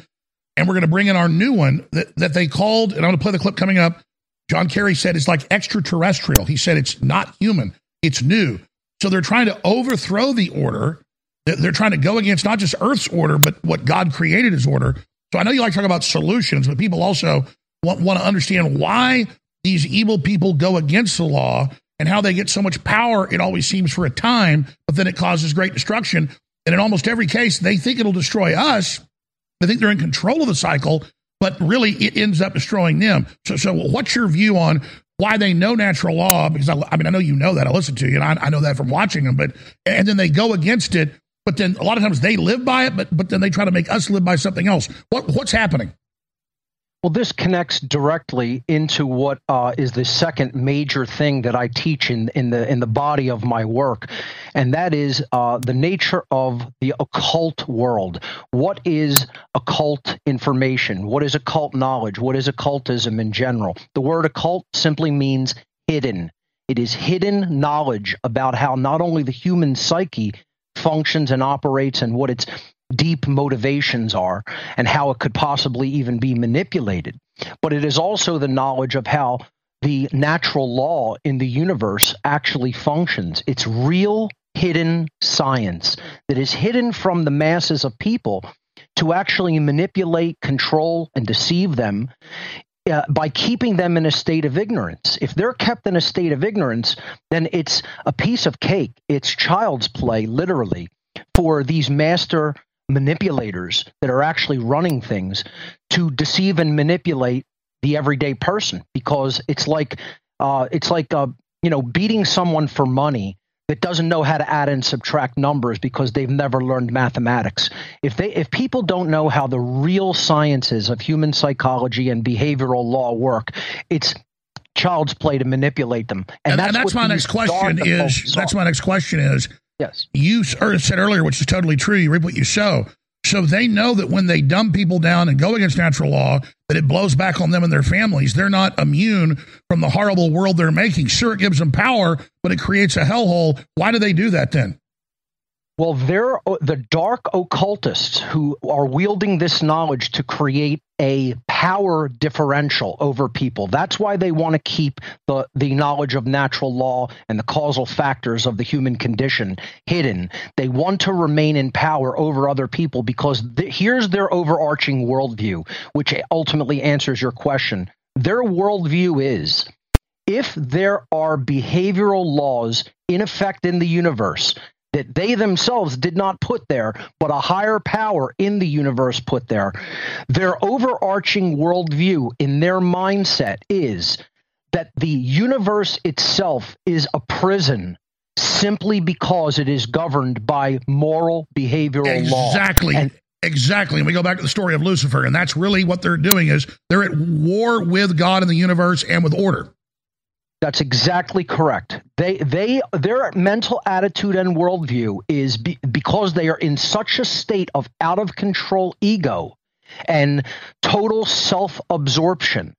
And we're going to bring in our new one that, that they called, and I'm going to play the clip coming up. John Kerry said it's like extraterrestrial. He said it's not human, it's new. So they're trying to overthrow the order. They're- trying to go against not just Earth's order, but what God created as order. So I know you like to talk about solutions, but people also want, want to understand why these evil people go against the law and how they get so much power. It always seems for a time, but then it causes great destruction. And in almost every case, they think it'll destroy us. They think they're in control of the cycle, but really it ends up destroying them. So, so what's your view on why they know natural law? Because I, I mean, I know you know that. I listen to you, and I, I know that from watching them. But and then they go against it, but then a lot of times they live by it, but but then they try to make us live by something else. What what's happening? Well, this connects directly into what uh, is the second major thing that I teach in, in the in the body of my work, and that is uh, the nature of the occult world. What is occult information? What is occult knowledge? What is occultism in general? The word occult simply means hidden. It is hidden knowledge about how not only the human psyche functions and operates and what its deep motivations are and how it could possibly even be manipulated. But it is also the knowledge of how the natural law in the universe actually functions. It's real hidden science that is hidden from the masses of people to actually manipulate, control, and deceive them uh, by keeping them in a state of ignorance. If they're kept in a state of ignorance, then it's a piece of cake. It's child's play, literally, for these master manipulators that are actually running things to deceive and manipulate the everyday person because it's like uh, it's like uh, you know beating someone for money that doesn't know how to add and subtract numbers because they've never learned mathematics. If they if people don't know how the real sciences of human psychology and behavioral law work, it's child's play to manipulate them. And, and that's, what my next question is. That's my next question is. Yes. You said earlier, which is totally true. You reap what you sow. So they know that when they dumb people down and go against natural law, that it blows back on them and their families. They're not immune from the horrible world they're making. Sure, it gives them power, but it creates a hellhole. Why do they do that then? Well, they're the dark occultists who are wielding this knowledge to create a power differential over people. That's why they want to keep the, the knowledge of natural law and the causal factors of the human condition hidden. They want to remain in power over other people because th- here's their overarching worldview, which ultimately answers your question. Their worldview is if there are behavioral laws in effect in the universe that they themselves did not put there, but a higher power in the universe put there, their overarching worldview in their mindset is that the universe itself is a prison simply because it is governed by moral behavioral law. Exactly. exactly. And we go back to the story of Lucifer, and that's really what they're doing is they're at war with God and the universe and with order. That's exactly correct. They they their mental attitude and worldview is be, because they are in such a state of out of control ego and total self absorption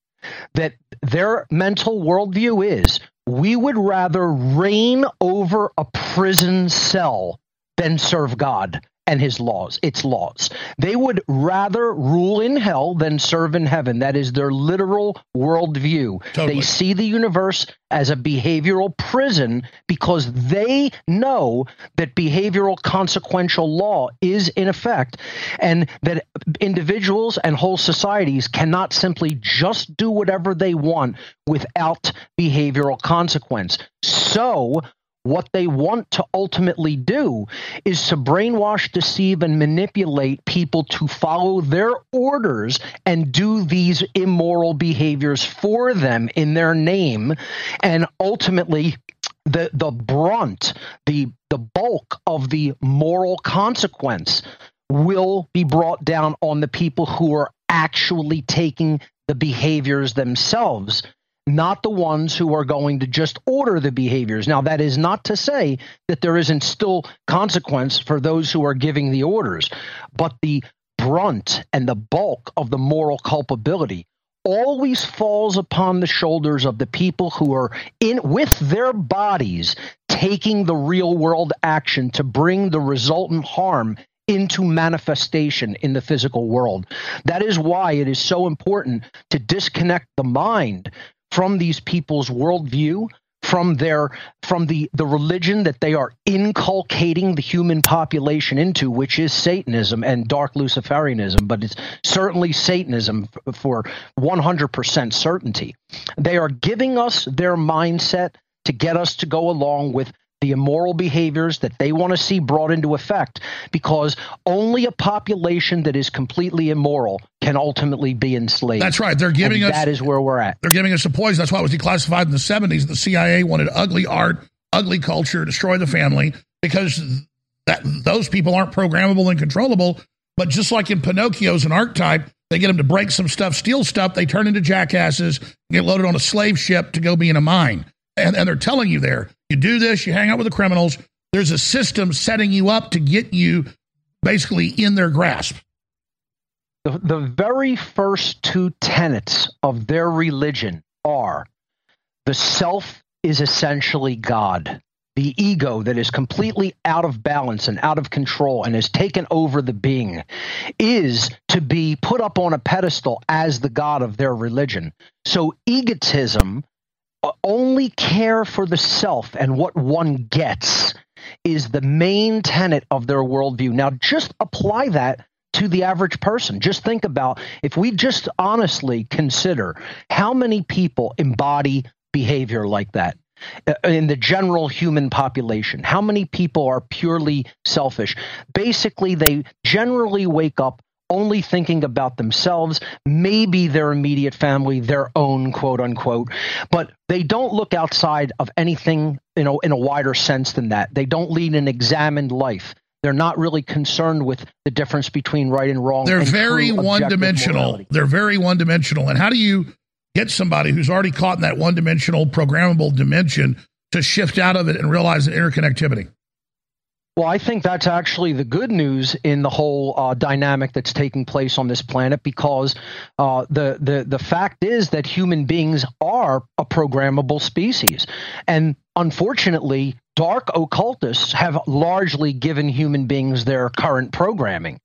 that their mental worldview is we would rather reign over a prison cell than serve God and his laws, its laws. They would rather rule in hell than serve in heaven. That is their literal worldview. Totally. They see the universe as a behavioral prison because they know that behavioral consequential law is in effect and that individuals and whole societies cannot simply just do whatever they want without behavioral consequence. So, what they want to ultimately do is to brainwash, deceive, and manipulate people to follow their orders and do these immoral behaviors for them in their name. And ultimately, the, the brunt, the, the bulk of the moral consequence will be brought down on the people who are actually taking the behaviors themselves not the ones who are going to just order the behaviors. Now, that is not to say that there isn't still consequence for those who are giving the orders, but the brunt and the bulk of the moral culpability always falls upon the shoulders of the people who are in with their bodies taking the real world action to bring the resultant harm into manifestation in the physical world. That is why it is so important to disconnect the mind from these people's worldview from their from the the religion that they are inculcating the human population into which is satanism and dark luciferianism but it's certainly satanism for 100% certainty. They are giving us their mindset to get us to go along with the immoral behaviors that they want to see brought into effect because only a population that is completely immoral can ultimately be enslaved. That's right. They're giving And us that is where we're at. They're giving us a poison. That's why it was declassified in the 70s. The CIA wanted ugly art, ugly culture, destroy the family because that those people aren't programmable and controllable. But just like in Pinocchio's an archetype, they get them to break some stuff, steal stuff. They turn into jackasses, get loaded on a slave ship to go be in a mine. And, and they're telling you there, you do this, you hang out with the criminals. There's a system setting you up to get you basically in their grasp. The, the very first two tenets of their religion are the self is essentially God. The ego that is completely out of balance and out of control and has taken over the being is to be put up on a pedestal as the God of their religion. So, egotism, only care for the self and what one gets, is the main tenet of their worldview. Now, just apply that to the average person. Just think about if we just honestly consider how many people embody behavior like that uh, in the general human population. How many people are purely selfish? Basically, they generally wake up only thinking about themselves, maybe their immediate family, their own quote unquote, but they don't look outside of anything, you know, in a wider sense than that. They don't lead an examined life. They're not really concerned with the difference between right and wrong. They're and very one dimensional. morality. They're very one dimensional. And how do you get somebody who's already caught in that one dimensional programmable dimension to shift out of it and realize the interconnectivity? Well, I think that's actually the good news in the whole uh, dynamic that's taking place on this planet, because uh, the the the fact is that human beings are a programmable species, and unfortunately, dark occultists have largely given human beings their current programming.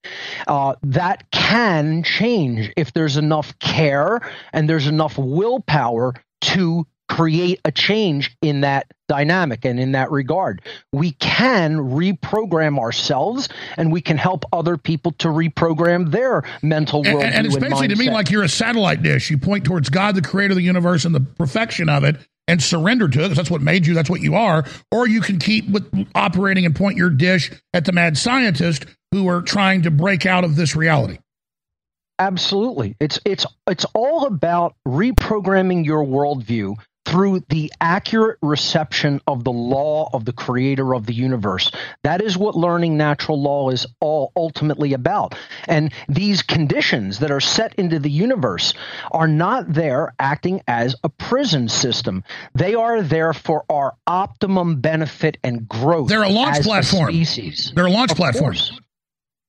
Uh, that can change if there's enough care and there's enough willpower to create a change in that dynamic and in that regard. We can reprogram ourselves and we can help other people to reprogram their mental world. and, and it's basically to me like you're a satellite dish. You point towards God, the creator of the universe, and the perfection of it, and surrender to it because that's what made you, that's what you are. Or you can keep with operating and point your dish at the mad scientist who are trying to break out of this reality. Absolutely. It's it's it's all about reprogramming your worldview through the accurate reception of the law of the creator of the universe. That is what learning natural law is all ultimately about. And these conditions that are set into the universe are not there acting as a prison system. They are there for our optimum benefit and growth. They're a launch platform. A species. They're a launch Of platform. course.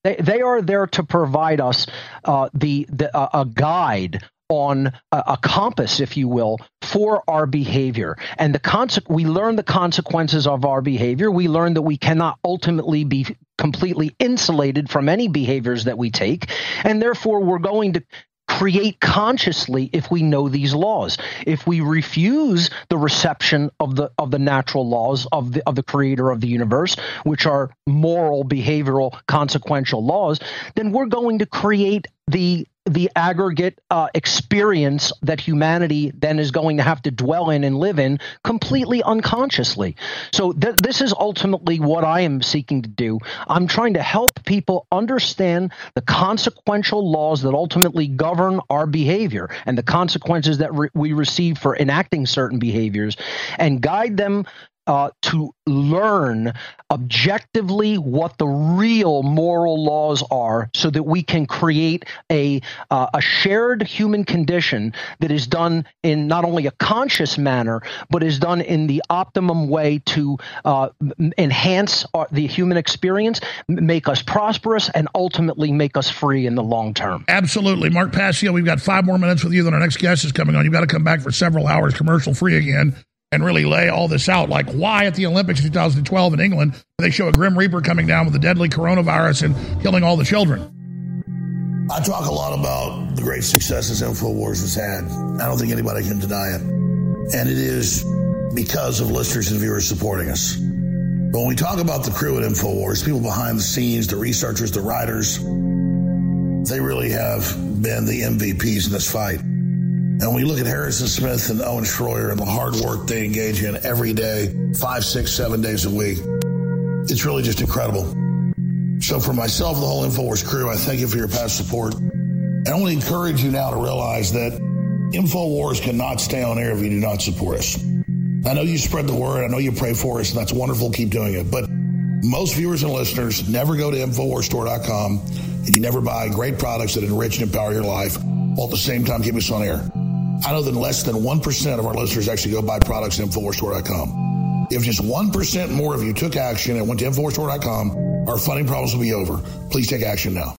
They, they are there to provide us uh, the, the uh, a guide on a, a compass, if you will, for our behavior. And the conse- we learn the consequences of our behavior. We learn that we cannot ultimately be completely insulated from any behaviors that we take, and therefore we're going to create consciously if we know these laws. If we refuse the reception of the of the natural laws of the of the creator of the universe, which are moral, behavioral, consequential laws, then we're going to create the the aggregate uh, experience that humanity then is going to have to dwell in and live in completely unconsciously. So th- this is ultimately what I am seeking to do. I'm trying to help people understand the consequential laws that ultimately govern our behavior and the consequences that re- we receive for enacting certain behaviors, and guide them uh, to learn objectively what the real moral laws are so that we can create a, uh, a shared human condition that is done in not only a conscious manner, but is done in the optimum way to uh, enhance our, the human experience, make us prosperous, and ultimately make us free in the long term. Absolutely. Mark Passio, we've got five more minutes with you. Then our next guest is coming on. You've got to come back for several hours commercial free again and really lay all this out. Like, why at the Olympics 2012 in England they show a Grim Reaper coming down with a deadly coronavirus and killing all the children? I talk a lot about the great successes InfoWars has had. I don't think anybody can deny it. And it is because of listeners and viewers supporting us. But when we talk about the crew at InfoWars, people behind the scenes, the researchers, the writers, they really have been the MVPs in this fight. And when we look at Harrison Smith and Owen Schroyer and the hard work they engage in every day, five, six, seven days a week, it's really just incredible. So for myself the whole InfoWars crew, I thank you for your past support. I only encourage you now to realize that InfoWars cannot stay on air if you do not support us. I know you spread the word. I know you pray for us, and that's wonderful. Keep doing it. But most viewers and listeners never go to InfoWarsStore.com and you never buy great products that enrich and empower your life while at the same time keep us on air. I know that less than 1% of our listeners actually go buy products at InfoWarsStore.com. If just 1% more of you took action and went to InfoWarsStore.com, our funding problems will be over. Please take action now.